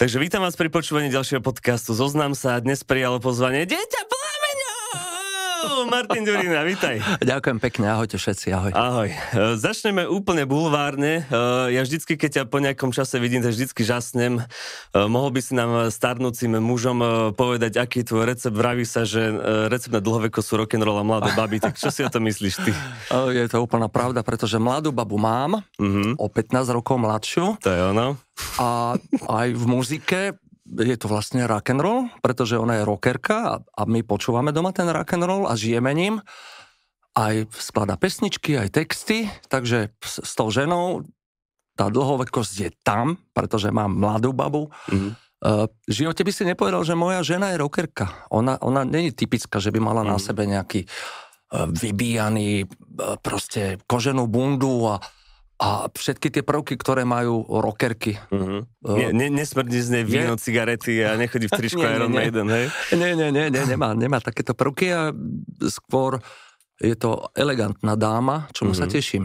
Takže vítam vás pri počúvaní ďalšieho podcastu Zoznam sa. Dnes prijalo pozvanie Deťa plámeňov! Martin Durina, vítaj. Ďakujem pekne, ahojte všetci, ahoj. Ahoj. E, začneme úplne bulvárne. E, ja vždycky, keď ťa po nejakom čase vidím, tak vždycky žasnem. E, mohol by si nám starnúcim mužom povedať, aký je tvoj recept? Vraví sa, že recept na dlhoveko sú rock'n'roll a mladé baby. Tak čo si o to myslíš ty? Je to úplná pravda, pretože mladú babu mám, uh-huh. o 15 rokov mladšiu. To je ono. A aj v muzike je to vlastne rock and roll, pretože ona je rockerka a, a my počúvame doma ten rock and roll a žijeme ním. Aj sklada pesničky, aj texty, takže s, s tou ženou tá dlhovekosť je tam, pretože mám mladú babu. Mm-hmm. Uh, v živote by si nepovedal, že moja žena je rockerka. Ona, ona je typická, že by mala mm-hmm. na mhm. sebe nejaký uh, vybíjaný uh, proste koženú bundu a, a všetky tie prvky, ktoré majú rockerky. Uh-huh. Uh, ne, nesmrdí z nej víno, je... cigarety a nechodí v tričku nie, Iron nie, Maiden, hej? Nie, nie, nie, nie, nemá, nemá takéto prvky a skôr je to elegantná dáma, čomu uh-huh. sa mhm. teším.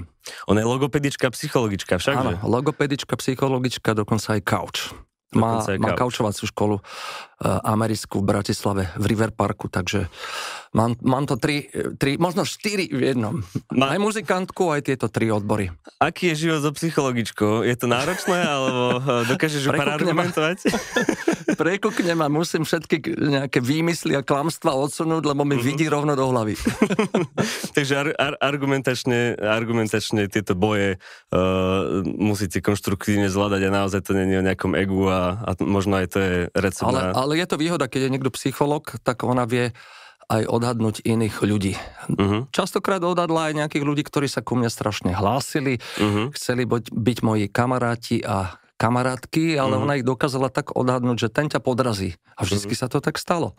Ona je logopedička, psychologička však, Áno, logopedička, psychologička, dokonca aj couch. Má, má kaučovaciu školu americkú v Bratislave, v River Parku, takže mám, mám to tri, tri, možno štyri v jednom. Má... Aj muzikantku, aj tieto tri odbory. Aký je život so psychologičkou? Je to náročné, alebo e, dokážeš ju argumentovať? Prekukne ma, musím všetky nejaké výmysly a klamstva odsunúť, lebo mi uh-huh. vidí rovno do hlavy. takže ar- ar- argumentačne, argumentačne tieto boje uh, musíte konštruktívne zvládať a naozaj to nie je o nejakom egu a a možno aj to je recept ale, na... ale je to výhoda, keď je niekto psycholog, tak ona vie aj odhadnúť iných ľudí. Uh-huh. Častokrát odhadla aj nejakých ľudí, ktorí sa ku mne strašne hlásili, uh-huh. chceli byť, byť moji kamaráti a kamarátky, ale uh-huh. ona ich dokázala tak odhadnúť, že ten ťa podrazí. A vždycky uh-huh. sa to tak stalo.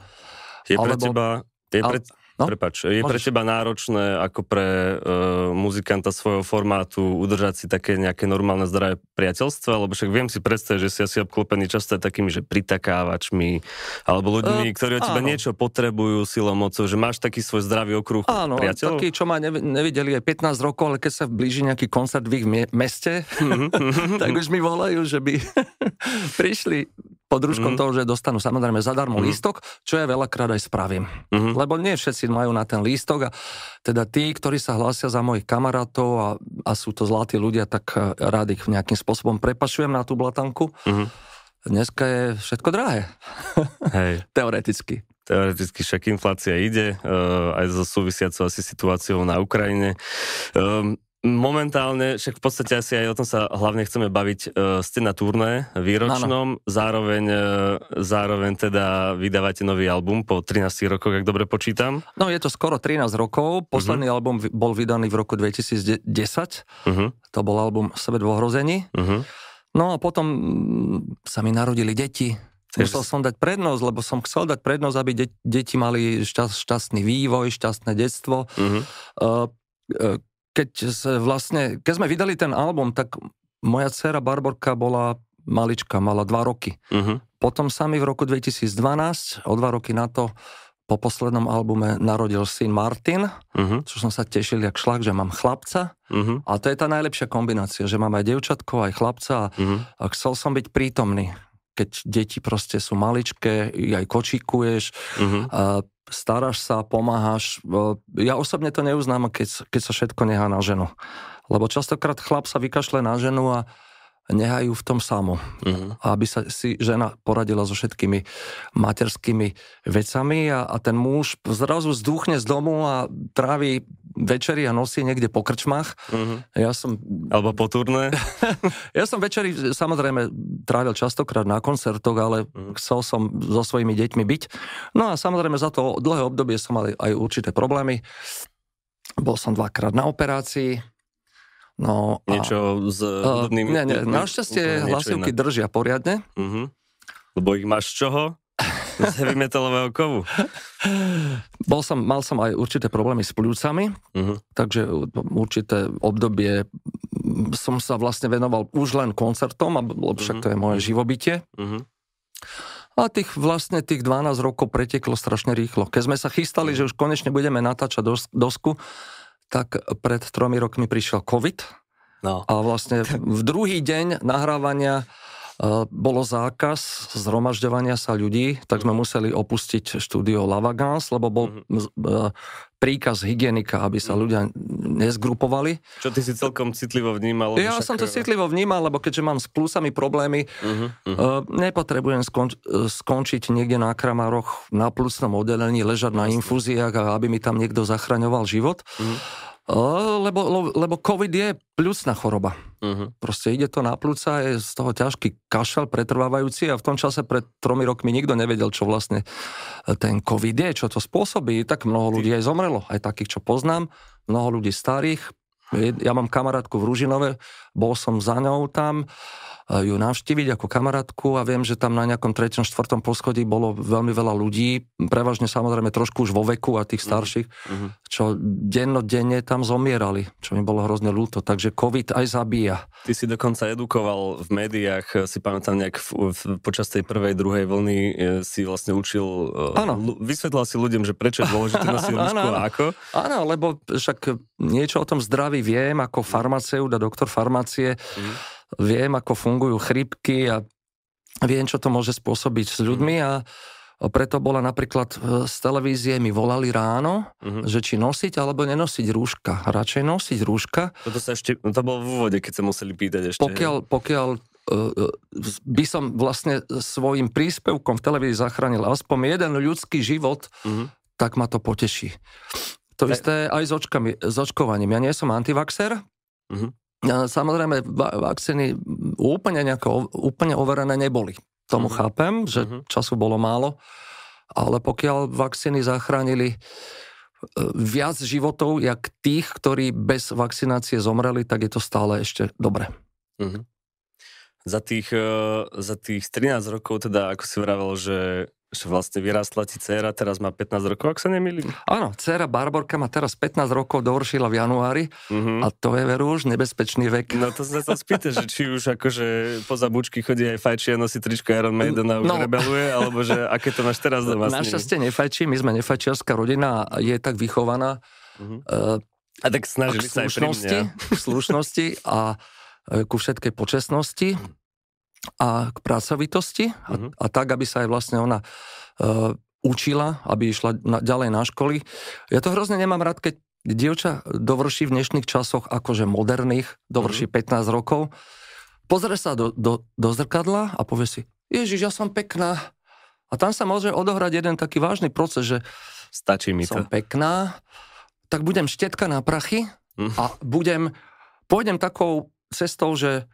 Je Alebo, pre teba... Je pre, No, Prepač, je môžeš. pre teba náročné ako pre uh, muzikanta svojho formátu udržať si také nejaké normálne zdravé priateľstvo, alebo však viem si predstaviť, že si asi obklopený často aj takými, že pritakávačmi, alebo ľuďmi, uh, ktorí od teba áno. niečo potrebujú silou mocou, že máš taký svoj zdravý okruh áno, priateľov? taký, čo ma nevideli aj 15 rokov, ale keď sa blíži nejaký koncert v ich meste, mhm. tak už mi volajú, že by prišli pod rúškom mm-hmm. toho, že dostanú samozrejme zadarmo mm-hmm. lístok, čo ja veľakrát aj spravím. Mm-hmm. Lebo nie všetci majú na ten lístok a teda tí, ktorí sa hlásia za mojich kamarátov a, a sú to zlatí ľudia, tak eh, rád ich nejakým spôsobom prepašujem na tú blatanku. Mm-hmm. Dneska je všetko drahé. Hej. Teoreticky. Teoreticky však inflácia ide, uh, aj so súvisiacou asi situáciou na Ukrajine. Um, Momentálne, však v podstate asi aj o tom sa hlavne chceme baviť, uh, ste na turné výročnom, ano. zároveň, uh, zároveň teda vydávate nový album po 13 rokoch, ak dobre počítam. No je to skoro 13 rokov, posledný uh-huh. album bol vydaný v roku 2010, uh-huh. to bol album Svet v ohrození. Uh-huh. No a potom mm, sa mi narodili deti, Musel som dať prednosť, lebo som chcel dať prednosť, aby de- deti mali šťast, šťastný vývoj, šťastné detstvo. Uh-huh. Uh, uh, keď, vlastne, keď sme vydali ten album, tak moja dcera Barborka bola malička, mala dva roky. Uh-huh. Potom sa mi v roku 2012, o dva roky na to, po poslednom albume narodil syn Martin, uh-huh. čo som sa tešil jak šlak, že mám chlapca. Uh-huh. A to je tá najlepšia kombinácia, že mám aj devčatko, aj chlapca a, uh-huh. a chcel som byť prítomný. Keď deti proste sú maličké, aj kočíkuješ, uh-huh. a staráš sa, pomáhaš. Ja osobne to neuznám, keď, keď sa všetko nechá na ženu. Lebo častokrát chlap sa vykašle na ženu a nehajú v tom samo. Uh-huh. Aby sa si žena poradila so všetkými materskými vecami a, a ten muž zrazu zdúchne z domu a trávi večeri a nosí niekde po krčmách. Uh-huh. Ja som... Alebo po turné. ja som večeri samozrejme trávil častokrát na koncertoch, ale uh-huh. chcel som so svojimi deťmi byť. No a samozrejme za to dlhé obdobie som mal aj určité problémy. Bol som dvakrát na operácii. No niečo s hudobnými... Uh, nie, našťastie hlasivky iné. držia poriadne. Uh-huh. Lebo ich máš z čoho? Z heavy metalového kovu. Bol som, mal som aj určité problémy s pľúcami, uh-huh. takže určité obdobie som sa vlastne venoval už len koncertom, lebo však to je moje mhm. živobytie. Uh-huh. A tých vlastne tých 12 rokov preteklo strašne rýchlo. Keď sme sa chystali, že už konečne budeme natáčať dos- dosku, tak pred tromi rokmi prišiel COVID. No. A vlastne v druhý deň nahrávania bolo zákaz zhromažďovania sa ľudí, tak sme museli opustiť štúdio Lavagans, lebo bol mm-hmm. príkaz hygienika, aby sa mhm. ľudia nezgrupovali. Čo ty si celkom citlivo vnímal? Ja však... som to citlivo vnímal, lebo keďže mám s plusami problémy, uh-huh, uh-huh. nepotrebujem skonč- skončiť niekde na kramároch na plusnom oddelení, ležať na infúziách a aby mi tam niekto zachraňoval život. Uh-huh. Lebo, lebo COVID je pľucná choroba. Uh-huh. Proste ide to na plúca, je z toho ťažký kašel pretrvávajúci a v tom čase pred tromi rokmi nikto nevedel, čo vlastne ten COVID je, čo to spôsobí. Tak mnoho ľudí aj zomrelo, aj takých, čo poznám. Mnoho ľudí starých. Ja mám kamarátku v Ružinove, bol som za ňou tam ju navštíviť ako kamarátku a viem, že tam na nejakom treťom, štvrtom poschodí bolo veľmi veľa ľudí, prevažne samozrejme trošku už vo veku a tých mhm. starších, mm-hmm. čo dennodenne tam zomierali, čo mi bolo hrozne ľúto. Takže COVID aj zabíja. Ty si dokonca edukoval v médiách, si pamätám nejak v, v, počas tej prvej, druhej vlny e, si vlastne učil, ano. E, vysvetlal si ľuďom, že prečo je dôležité nosiť rúšku a ako. Áno, lebo však niečo o tom zdraví viem ako farmaceut a doktor farmácie. Mm viem, ako fungujú chrypky a viem, čo to môže spôsobiť s ľuďmi a preto bola napríklad e, z televízie mi volali ráno, uh-huh. že či nosiť alebo nenosiť rúška. Radšej nosiť rúška. Toto sa ešte, to bolo v úvode, keď sa museli pýtať ešte. Pokiaľ, pokiaľ uh, by som vlastne svojim príspevkom v televízii zachránil aspoň jeden ľudský život, uh-huh. tak ma to poteší. To isté aj s, očkami, s očkovaním. Ja nie som antivaxer, uh-huh. Samozrejme, vakcíny úplne, nejako, úplne overené neboli. Tomu uh-huh. chápem, že uh-huh. času bolo málo, ale pokiaľ vakcíny zachránili e, viac životov, jak tých, ktorí bez vakcinácie zomreli, tak je to stále ešte dobre. Uh-huh. Za tých, e, za tých 13 rokov, teda ako si vravel, že že vlastne vyrástla ti dcera, teraz má 15 rokov, ak sa nemýlim. Áno, dcera Barborka má teraz 15 rokov, dovršila v januári uh-huh. a to je veru už nebezpečný vek. No to sa sa spýta, že či už akože poza bučky chodí aj fajčí a nosí tričko Iron Maiden a už no. rebeluje, alebo že aké to máš teraz doma Našťastie nefajčí, my sme nefajčiarská rodina a je tak vychovaná uh, a tak snažili sa aj pri mňa. slušnosti a uh, ku všetkej počesnosti a k pracovitosti a, uh-huh. a tak, aby sa aj vlastne ona uh, učila, aby išla na, ďalej na školy. Ja to hrozne nemám rád, keď dievča dovrší v dnešných časoch akože moderných, dovrší uh-huh. 15 rokov, pozrie sa do, do, do zrkadla a povie si, Ježiš, ja som pekná. A tam sa môže odohrať jeden taký vážny proces, že Stačí mi som to. pekná, tak budem štetka na prachy uh-huh. a budem, pôjdem takou cestou, že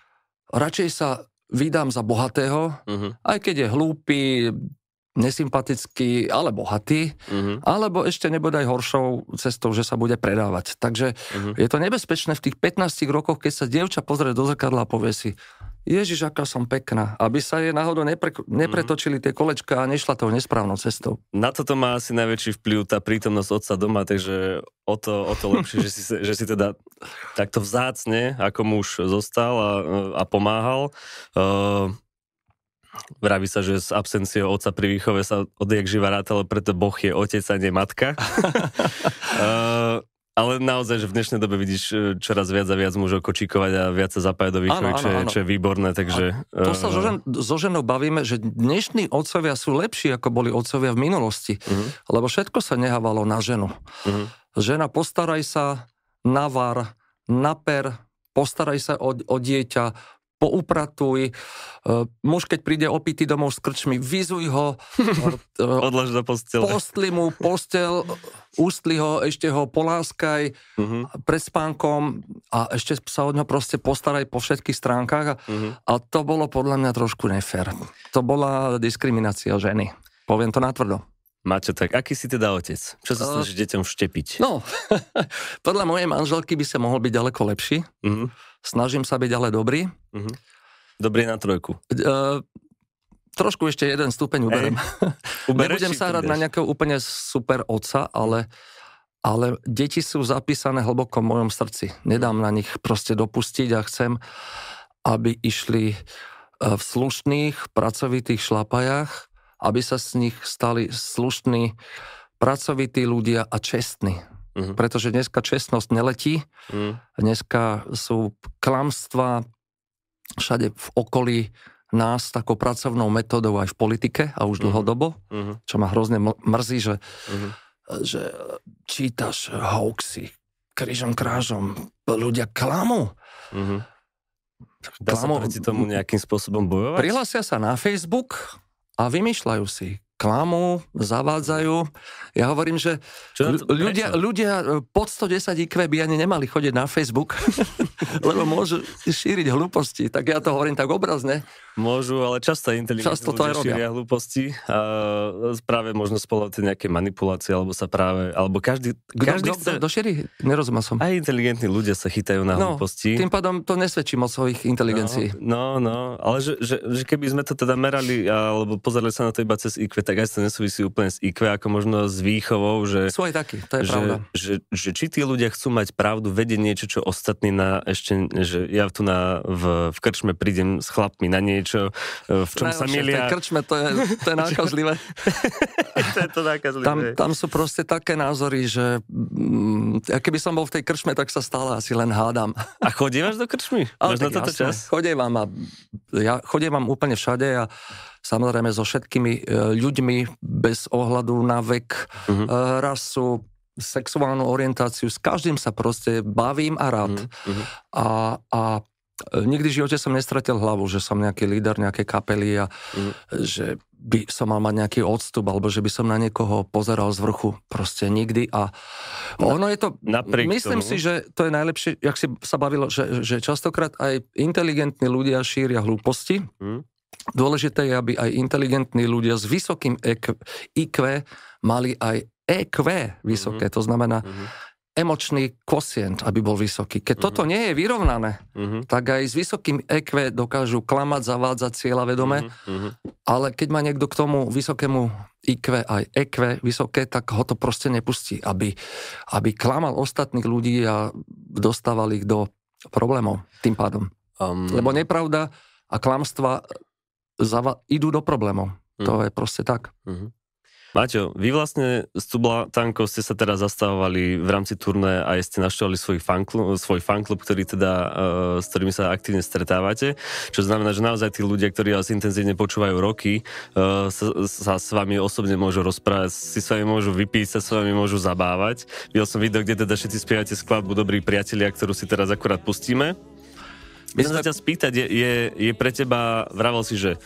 radšej sa vydám za bohatého, uh-huh. aj keď je hlúpy, nesympatický, ale bohatý, uh-huh. alebo ešte nebodaj horšou cestou, že sa bude predávať. Takže uh-huh. je to nebezpečné v tých 15 rokoch, keď sa dievča pozrie do zrkadla a povie si, Ježiš, aká som pekná, aby sa jej náhodou nepre, nepretočili tie kolečka a nešla tou nesprávnou cestou. Na toto má asi najväčší vplyv tá prítomnosť otca doma, takže o to, o to lepšie, že, si, že si teda takto vzácne ako muž zostal a, a pomáhal. Uh, Vraví sa, že s absenciou otca pri výchove sa odjak živa rátalo, preto Boh je otec a nie matka. uh, Ale naozaj, že v dnešnej dobe vidíš e, čoraz viac a viac mužov kočíkovať a viac sa zapájať do výchovy, čo, čo je výborné, takže... A to sa so, žen, so ženou bavíme, že dnešní otcovia sú lepší, ako boli otcovia v minulosti, uh-huh. lebo všetko sa nehávalo na ženu. Uh-huh. Žena, postaraj sa, navar, naper, postaraj sa o, o dieťa, poupratuj, e, muž keď príde opitý domov s krčmi, vyzuj ho, e, odlož do postele. Postli mu postel, ústli ho, ešte ho poláskaj uh-huh. pred spánkom a ešte sa od neho proste postaraj po všetkých stránkach. Uh-huh. A to bolo podľa mňa trošku nefér. To bola diskriminácia ženy. Poviem to natvrdo. Maťo, tak aký si teda otec? Čo sa snažíš uh, deťom vštepiť? No, podľa mojej manželky by sa mohol byť ďaleko lepší. Uh-huh snažím sa byť ale dobrý. Uh-huh. Dobrý na trojku. Uh, trošku ešte jeden stupeň uberem. Nebudem sa hrať na nejakého úplne super otca, ale, ale deti sú zapísané hlboko v mojom srdci. Nedám na nich proste dopustiť a chcem, aby išli e, v slušných, pracovitých šlapajách, aby sa z nich stali slušní, pracovití ľudia a čestní. Uh-huh. Pretože dneska čestnosť neletí, uh-huh. dneska sú klamstva všade v okolí nás takou pracovnou metodou aj v politike a už mhm. dlhodobo, uh-huh. čo ma hrozne mrzí, že, uh-huh. že čítaš hoaxy krížom krážom, ľudia klamú. Uh-huh. Dá sa proti tomu nejakým spôsobom bojovať? Prihlásia sa na Facebook a vymýšľajú si klamú, zavádzajú. Ja hovorím, že ľudia, ľudia e, pod 110 IQ by ani nemali chodiť na Facebook, lebo môžu šíriť hlúposti. Tak ja to hovorím tak obrazne. Môžu, ale často inteligentní často to aj šíria hlúposti a práve možno spolu nejaké manipulácie, alebo sa práve, alebo každý... Každý kdo, chce... kdo šíri? Nerozumel som. Aj inteligentní ľudia sa chytajú na no, hlúposti. Tým pádom to nesvedčí o ich inteligencii. No, no, no ale že, že, že keby sme to teda merali, alebo pozerali sa na to iba cez IQ, tak aj to nesúvisí úplne s IQ, ako možno s výchovou, že... Sú aj takí, to je že, pravda. Že, že, či tí ľudia chcú mať pravdu, vedieť niečo, čo ostatní na ešte, že ja tu na, v, v krčme prídem s chlapmi na niečo, v čom sa milia... V krčme to je, to je nákazlivé. to je to nákazlivé. Tam, tam sú proste také názory, že mm, keby som bol v tej krčme, tak sa stále asi len hádam. A chodívaš do krčmy? Máš na toto čas? Chodievam a ja chodievam úplne všade a samozrejme so všetkými e, ľuďmi bez ohľadu na vek, uh-huh. rasu, sexuálnu orientáciu, s každým sa proste bavím a rád. Uh-huh. A, a nikdy v živote som nestratil hlavu, že som nejaký líder nejakej kapely a uh-huh. že by som mal mať nejaký odstup, alebo že by som na niekoho pozeral z vrchu. Proste nikdy. A ono je to... Napriek myslím tomu. si, že to je najlepšie, jak si sa bavilo, že, že častokrát aj inteligentní ľudia šíria hlúposti. Uh-huh. Dôležité je, aby aj inteligentní ľudia s vysokým IQ mali aj EQ vysoké, mm-hmm. to znamená mm-hmm. emočný kosient, aby bol vysoký. Keď mm-hmm. toto nie je vyrovnané, mm-hmm. tak aj s vysokým EQ dokážu klamať, zavádzať cieľa vedome, mm-hmm. ale keď má niekto k tomu vysokému IQ aj EQ vysoké, tak ho to proste nepustí, aby, aby klamal ostatných ľudí a dostával ich do problémov tým pádom. Um... Lebo nepravda a klamstva zava- idú do problémov. Mm. To je proste tak. Mm-hmm. Maťo, vy vlastne s Tublatankou ste sa teraz zastavovali v rámci turné a ste naštívali svoj fanklub, svoj fanklub, ktorý teda, uh, s ktorými sa aktívne stretávate, čo znamená, že naozaj tí ľudia, ktorí vás intenzívne počúvajú roky, uh, sa, sa s vami osobne môžu rozprávať, si s vami môžu vypísať, sa s vami môžu zabávať. Videl som video, kde teda všetci spievate skladbu Dobrí priatelia, ktorú si teraz akurát pustíme. My sa ťa spýtať, je, je, je pre teba, vravel si, že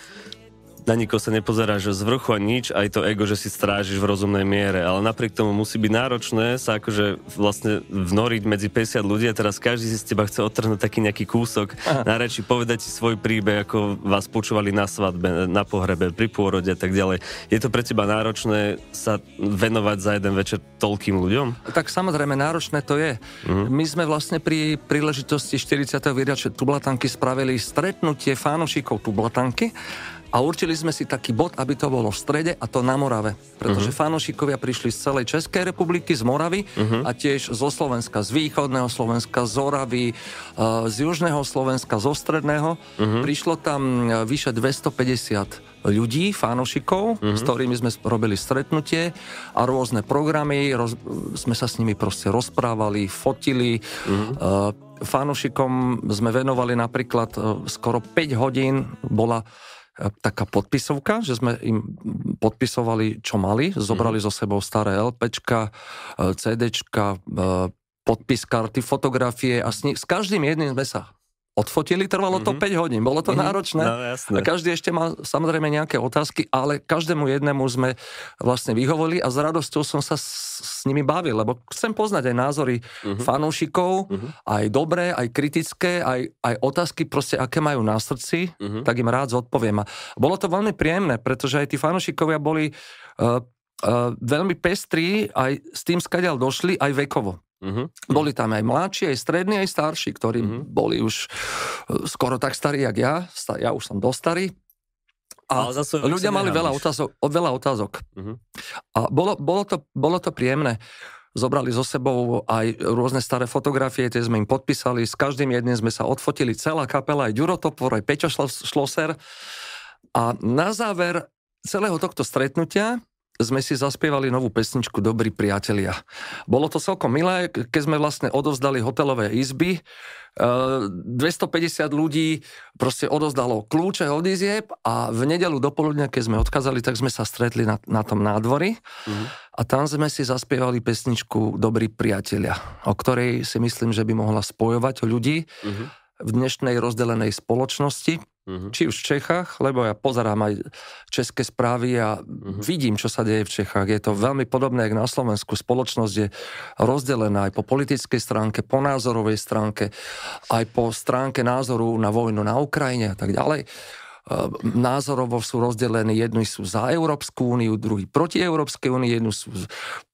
na nikoho sa nepozeráš z vrchu a nič, aj to ego, že si strážiš v rozumnej miere, ale napriek tomu musí byť náročné sa akože vlastne vnoriť medzi 50 ľudí a teraz každý si z teba chce odtrhnúť taký nejaký kúsok Aha. na reči, povedať si svoj príbeh, ako vás počúvali na svadbe, na pohrebe, pri pôrode a tak ďalej. Je to pre teba náročné sa venovať za jeden večer toľkým ľuďom? Tak samozrejme, náročné to je. Uh-huh. My sme vlastne pri príležitosti 40. výročia Tublatanky spravili stretnutie fánošikov Tublatanky a určili sme si taký bod, aby to bolo v strede a to na Morave. Pretože uh-huh. fanošikovia prišli z celej Českej republiky, z Moravy uh-huh. a tiež zo Slovenska, z východného Slovenska, z Oravy, uh, z južného Slovenska, zo stredného. Uh-huh. Prišlo tam e, vyše 250 ľudí, fanošikov, uh-huh. s ktorými sme robili stretnutie a rôzne programy, roz, sme sa s nimi proste rozprávali, fotili. Uh-huh. Uh, Fanošikom sme venovali napríklad skoro 5 hodín, bola taká podpisovka, že sme im podpisovali, čo mali, zobrali mm. so sebou staré LPčka, e, CDčka, e, podpis karty, fotografie a s, s každým jedným sme sa odfotili, trvalo to mm-hmm. 5 hodín, bolo to mm-hmm. náročné. No. A každý ešte mal samozrejme nejaké otázky, ale každému jednému sme vlastne vyhovorili a s radosťou som sa s, s nimi bavil, lebo chcem poznať aj názory mm-hmm. fanúšikov, mm-hmm. aj dobré, aj kritické, aj, aj otázky proste, aké majú na srdci, mm-hmm. tak im rád zodpoviem. A bolo to veľmi príjemné, pretože aj tí fanúšikovia boli uh, uh, veľmi pestrí aj s tým, skadiaľ došli, aj vekovo. Uh-huh. Boli tam aj mladší, aj strední, aj starší, ktorí uh-huh. boli už e, skoro tak starí, jak ja. Ja už som dosť starý. A ľudia mali veľa otázok, veľa otázok. Uh-huh. A bolo, bolo, to, bolo to príjemné. Zobrali so sebou aj rôzne staré fotografie, tie sme im podpísali, s každým jedným sme sa odfotili, celá kapela, aj Ďuro Topor, aj Peťo Šloser. A na záver celého tohto stretnutia sme si zaspievali novú pesničku Dobrí priatelia. Bolo to celkom milé, keď sme vlastne odovzdali hotelové izby. 250 ľudí proste odozdalo kľúče od izieb a v nedelu dopoludne, keď sme odkázali, tak sme sa stretli na, na tom nádvorí mm-hmm. a tam sme si zaspievali pesničku Dobrí priatelia, o ktorej si myslím, že by mohla spojovať ľudí mm-hmm. V dnešnej rozdelenej spoločnosti, Uh-huh. Či už v Čechách, lebo ja pozerám aj české správy a uh-huh. vidím, čo sa deje v Čechách. Je to veľmi podobné, ako na Slovensku. Spoločnosť je rozdelená aj po politickej stránke, po názorovej stránke, aj po stránke názoru na vojnu na Ukrajine a tak ďalej. Ehm, názorovo sú rozdelení, jedni sú za Európsku úniu, druhí proti Európskej únii, jedni sú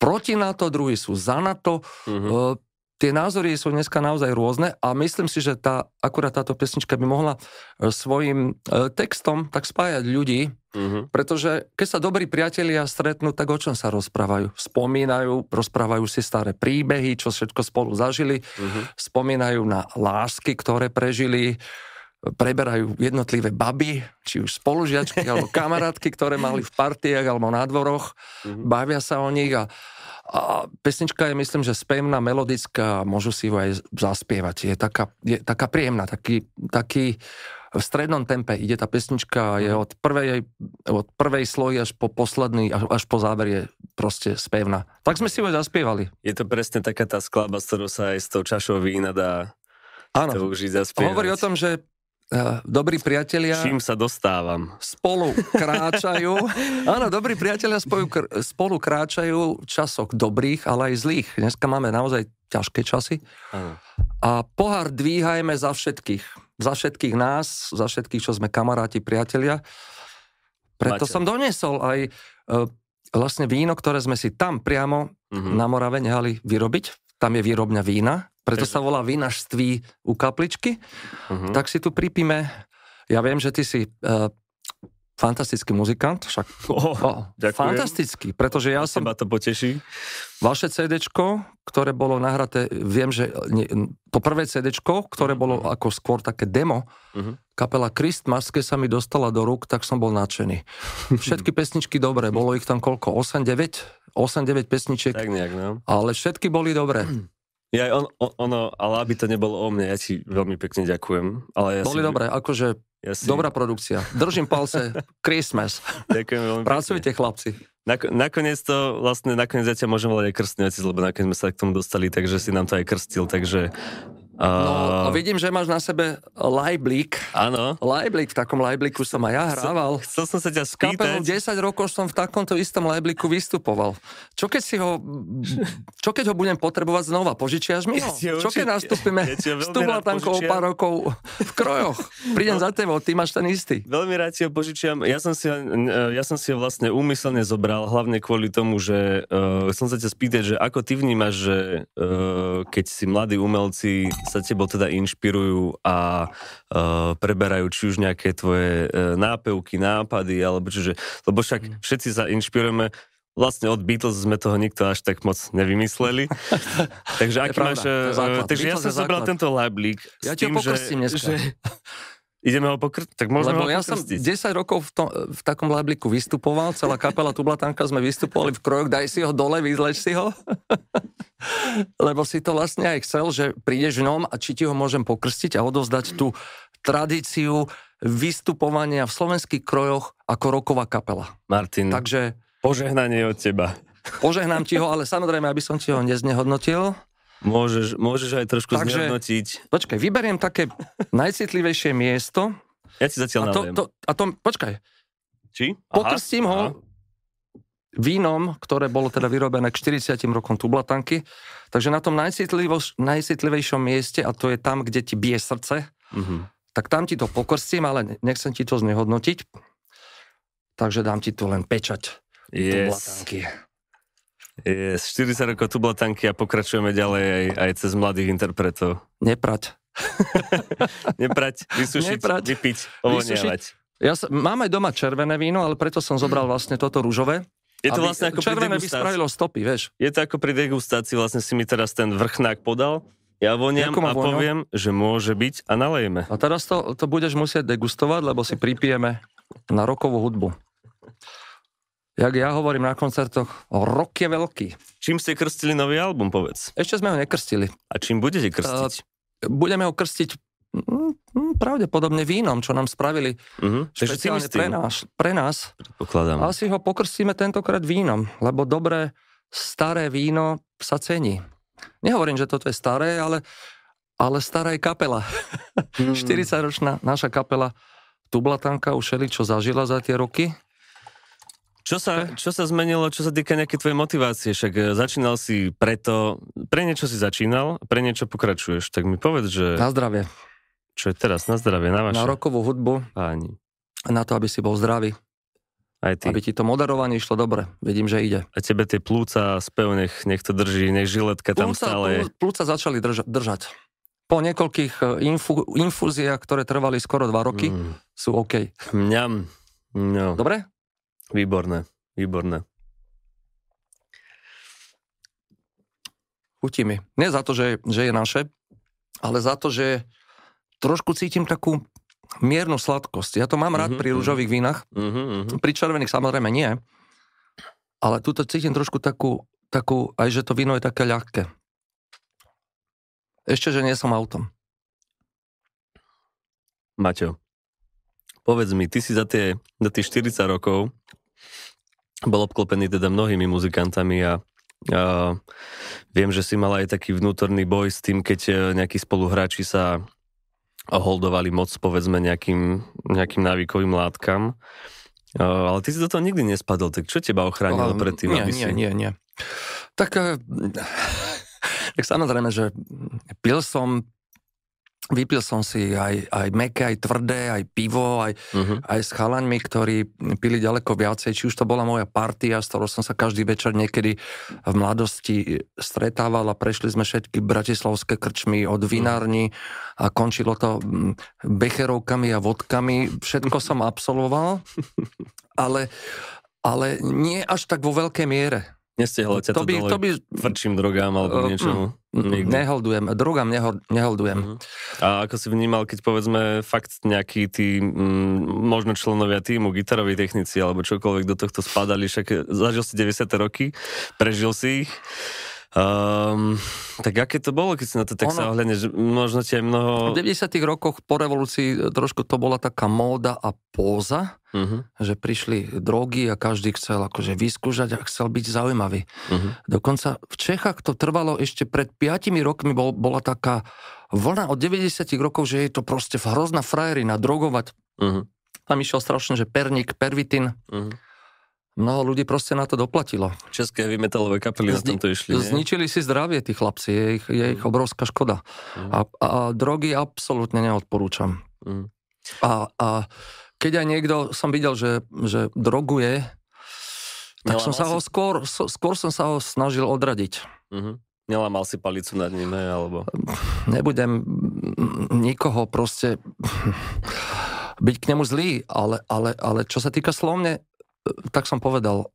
proti NATO, druhí sú za NATO. Uh-huh tie názory sú dneska naozaj rôzne a myslím si, že tá, akurát táto pesnička by mohla e, svojim e, textom tak spájať ľudí, uh-huh. pretože keď sa dobrí priatelia stretnú, tak o čom sa rozprávajú? Spomínajú, rozprávajú si staré príbehy, čo všetko spolu zažili, uh-huh. spomínajú na lásky, ktoré prežili, preberajú jednotlivé baby, či už spolužiačky alebo kamarátky, ktoré mali v partiách alebo na dvoroch, uh-huh. bavia sa o nich a a pesnička je, myslím, že spevná, melodická, môžu si ju aj zaspievať. Je taká, je taká príjemná, taký, taký v strednom tempe ide tá pesnička, je mhm. od prvej, od prvej slohy až po posledný, až, až po záver je proste spevná. Tak sme si ju aj zaspievali. Je to presne taká tá skladba, s ktorou sa aj s tou čašou vína dá Áno. to zaspievať. Hovorí o tom, že dobrí priatelia... Čím sa dostávam? Spolu kráčajú. Áno, dobrí priatelia spolu, spolu kráčajú v časoch dobrých, ale aj zlých. Dneska máme naozaj ťažké časy. Áno. A pohár dvíhajme za všetkých. Za všetkých nás, za všetkých, čo sme kamaráti, priatelia. Preto Máte. som doniesol aj e, vlastne víno, ktoré sme si tam priamo mm-hmm. na Morave nehali vyrobiť. Tam je výrobňa vína preto sa volá vinažství u kapličky. Uh-huh. Tak si tu pripíme. Ja viem, že ty si uh, fantastický muzikant, však oh, oh, fantastický, pretože ja som... to poteší. Vaše CD, ktoré bolo nahraté, viem, že nie, to prvé CD, ktoré bolo uh-huh. ako skôr také demo, uh-huh. kapela Christmas, keď sa mi dostala do rúk, tak som bol nadšený. Všetky pesničky dobré, bolo ich tam koľko? 8-9? 8-9 pesničiek. Tak nejak, no. Ale všetky boli dobré. Ja, on, on, ono, ale aby to nebolo o mne, ja ti veľmi pekne ďakujem. Ale ja Boli si... dobré, akože ja si... dobrá produkcia. Držím palce, Christmas. Ďakujem veľmi Pracujte, chlapci. Nak- nakoniec to, vlastne nakoniec ja ťa môžem volať aj krstný otec, lebo nakoniec sme sa k tomu dostali, takže si nám to aj krstil, takže No, a vidím, že máš na sebe lajblík. Áno. Lajblík, v takom lajblíku som aj ja hrával. Chcel, som sa ťa spýtať. 10 rokov som v takomto istom lajblíku vystupoval. Čo keď si ho, čo keď ho budem potrebovať znova? Požičiaš mi ho? Ja čo keď nastúpime ja s tublatankou o pár rokov v krojoch? Prídem no. za tebou, ty máš ten istý. Veľmi rád si ho požičiam. Ja som si, ja som si ho vlastne úmyselne zobral, hlavne kvôli tomu, že uh, som sa ťa spýtať, že ako ty vnímaš, že uh, keď si mladí umelci sa tebou teda inšpirujú a uh, preberajú či už nejaké tvoje uh, nápevky, nápady, alebo čiže, lebo však mhm. všetci sa inšpirujeme Vlastne od Beatles sme toho nikto až tak moc nevymysleli. takže aký máš... Uh, takže ja som zobral tento lablík. Ja ho pokrstím že. Že, Ideme ho pokrstiť? Tak môžeme Lebo ho ja som 10 rokov v, tom, v takom labliku vystupoval, celá kapela Tublatanka sme vystupovali v krojoch, daj si ho dole, vyzleč si ho. lebo si to vlastne aj chcel, že prídeš v ňom a či ti ho môžem pokrstiť a odovzdať tú tradíciu vystupovania v slovenských krojoch ako roková kapela. Martin, Takže, požehnanie od teba. Požehnám ti ho, ale samozrejme, aby som ti ho neznehodnotil. Môžeš, môžeš aj trošku Takže, znehodnotiť. Počkaj, vyberiem také najcitlivejšie miesto. Ja ti zatiaľ a to, to, a to, počkaj. Či? Aha, Pokrstím aha. ho vínom, ktoré bolo teda vyrobené k 40 rokom tublatanky. Takže na tom najcitlivejšom mieste, a to je tam, kde ti bije srdce, mm-hmm. tak tam ti to pokrstím, ale nechcem ti to znehodnotiť. Takže dám ti tu len pečať yes. tublatanky. Yes, 40 rokov tublatanky a pokračujeme ďalej aj, aj cez mladých interpretov. Neprať. Neprať, vysušiť, Neprať. vypiť, ovonievať. Ja sa, mám aj doma červené víno, ale preto som zobral vlastne toto rúžové. Je to vlastne ako červené by spravilo stopy, vieš. Je to ako pri degustácii, vlastne si mi teraz ten vrchnák podal, ja voniam a voňo? poviem, že môže byť a nalejeme. A teraz to, to budeš musieť degustovať, lebo si pripijeme na rokovú hudbu. Jak ja hovorím na koncertoch, rok je veľký. Čím ste krstili nový album, povedz? Ešte sme ho nekrstili. A čím budete krstiť? Uh, budeme ho krstiť mm, pravdepodobne vínom, čo nám spravili uh-huh. špeciálne pre nás. Pre nás. Predpokladám. Asi ho pokrstíme tentokrát vínom, lebo dobré staré víno sa cení. Nehovorím, že toto je staré, ale, ale stará je kapela. Mm. 40-ročná naša kapela Tublatanka už čo zažila za tie roky čo sa, čo sa zmenilo, čo sa týka nejakej tvojej motivácie? Však e, začínal si preto, pre niečo si začínal, pre niečo pokračuješ. Tak mi povedz, že... Na zdravie. Čo je teraz? Na zdravie, na vaše? Na rokovú hudbu. Páni. Na to, aby si bol zdravý. Aj ty. Aby ti to moderovanie išlo dobre. Vidím, že ide. A tebe tie plúca, spev, nech, nech to drží, nech žiletka tam plúca, stále je. Plúca začali drža, držať. Po niekoľkých e, infu, infúziách, ktoré trvali skoro dva roky, mm. sú OK. Mňam. No. Dobre? Výborné, výborné. Chutí mi. Nie za to, že, že je naše, ale za to, že trošku cítim takú miernu sladkosť. Ja to mám rád mm-hmm, pri mhm. rúžových vínach, mm-hmm. pri červených samozrejme nie, ale tuto cítim trošku takú, takú, aj že to víno je také ľahké. Ešte, že nie som autom. Maťo, povedz mi, ty si za tie, za tie 40 rokov bol obklopený teda mnohými muzikantami a a viem, že si mal aj taký vnútorný boj s tým, keď e, nejakí spoluhráči sa holdovali moc, povedzme, nejakým, nejakým návykovým látkam. A, ale ty si do toho nikdy nespadol, tak čo teba ochránilo pred tým, nie, nie, si... Nie, nie, Tak, e, tak samozrejme, že pil som Vypil som si aj, aj meké, aj tvrdé, aj pivo, aj, uh-huh. aj s chalaňmi, ktorí pili ďaleko viacej. Či už to bola moja partia, s ktorou som sa každý večer niekedy v mladosti stretával a prešli sme všetky bratislavské krčmy od vinárni a končilo to mm, becherovkami a vodkami. Všetko som absolvoval, ale, ale nie až tak vo veľkej miere. Nestihlo ťa to, to by, to by, tvrdším drogám alebo uh, niečomu? Mm, neholdujem, drogám nehol, neholdujem. Uh-huh. A ako si vnímal, keď povedzme fakt nejakí tí mm, možno členovia týmu, gitaroví technici alebo čokoľvek do tohto spadali, však zažil si 90. roky, prežil si ich. Um, tak aké to bolo, keď si na to tak ono, sa ohľadne, že možno ti aj mnoho... V 90 rokoch po revolúcii trošku to bola taká móda a póza, uh-huh. že prišli drogy a každý chcel akože vyskúšať a chcel byť zaujímavý. Uh-huh. Dokonca v Čechách to trvalo ešte pred 5 rokmi, bol, bola taká vlna od 90 rokov, že je to proste hrozná frajerina drogovať. Uh-huh. Tam išiel strašne, že pernik, pervitin. Uh-huh Mnoho ľudí proste na to doplatilo. České heavy metalové kapely Zni- na tomto išli, nie? Zničili si zdravie tí chlapci, je ich, je ich mm. obrovská škoda. Mm. A, a drogy absolútne neodporúčam. Mm. A, a keď aj niekto som videl, že, že droguje, tak Nelamal som sa si... ho skôr, skôr som sa ho snažil odradiť. Mm-hmm. Nelamal si palicu nad ním, alebo... Nebudem nikoho proste byť k nemu zlý, ale, ale, ale čo sa týka slovne, tak som povedal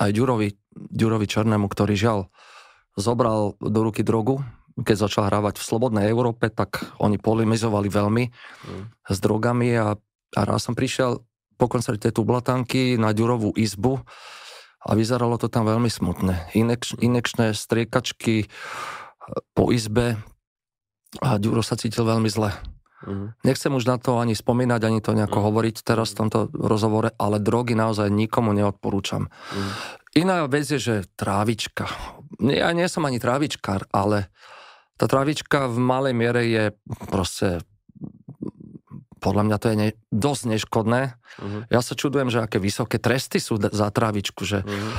aj Ďurovi, Ďurovi Černému, ktorý žiaľ zobral do ruky drogu, keď začal hrávať v Slobodnej Európe, tak oni polemizovali veľmi mm. s drogami a, a raz som prišiel po koncerte Tublatanky na Ďurovú izbu a vyzeralo to tam veľmi smutné. Inekš, inekčné striekačky po izbe a Ďuro sa cítil veľmi zle. Mm. Nechcem už na to ani spomínať, ani to nejako mm. hovoriť teraz v tomto rozhovore, ale drogy naozaj nikomu neodporúčam. Mm. Iná vec je, že trávička. Ja nie som ani trávičkár, ale tá trávička v malej miere je proste podľa mňa to je ne, dosť neškodné. Uh-huh. Ja sa čudujem, že aké vysoké tresty sú za trávičku, že, uh-huh.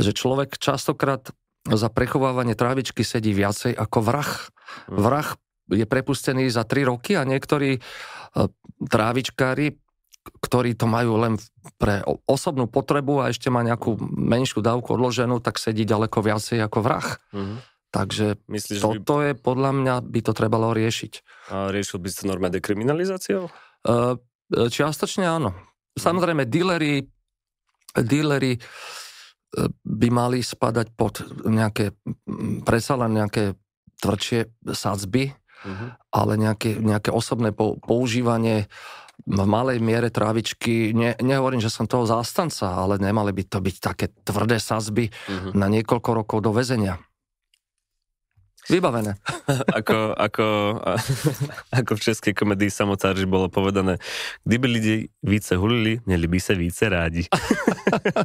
že človek častokrát za prechovávanie trávičky sedí viacej ako vrah. Uh-huh. Vrah je prepustený za 3 roky a niektorí e, trávičkári, ktorí to majú len pre osobnú potrebu a ešte má nejakú menšiu dávku odloženú, tak sedí ďaleko viacej ako vrah. Mm-hmm. Takže Myslíš, toto by... je podľa mňa, by to trebalo riešiť. A riešil by si to norma dekriminalizáciou? Uh, čiastočne áno. Mhm. Samozrejme, díleri, díleri by mali spadať pod nejaké, predsa len nejaké tvrdšie sadzby, uh-huh. ale nejaké, nejaké osobné používanie v malej miere trávičky, ne, nehovorím, že som toho zástanca, ale nemali by to byť také tvrdé sazby uh-huh. na niekoľko rokov do väzenia. Vybavené. ako, ako, ako v českej komedii Samotáři bolo povedané, kdyby lidi více hulili, měli by sa více rádi.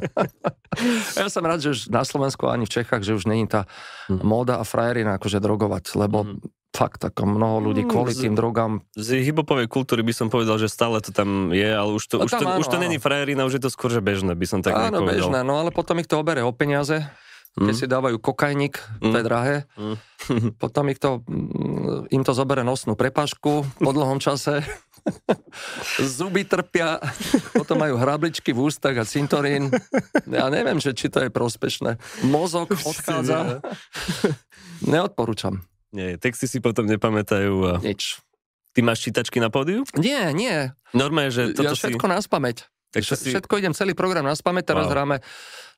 ja som rád, že už na Slovensku ani v Čechách, že už není tá hm. móda a frajerina akože drogovať, lebo hmm. Fakt ako mnoho ľudí hm, kvôli tým drogám. Z hibopovej kultúry by som povedal, že stále to tam je, ale už to, už to, áno, už to není frajerina, už je to skôr, že bežné, by som tak Áno, bežné, no ale potom ich to obere o peniaze keď mm. si dávajú kokajník, mm. to je drahé. Mm. Potom ich to, mm, im to zobere nosnú prepašku po dlhom čase. Zuby trpia, potom majú hrabličky v ústach a cintorín. Ja neviem, že či to je prospešné. Mozog odchádza. Neodporúčam. Nie, texty si potom nepamätajú. A... Nič. Ty máš čítačky na pódiu? Nie, nie. Normálne, že toto ja všetko si... nás pamäť. Takže si... Všetko idem, celý program nás pamäť, teraz wow. hráme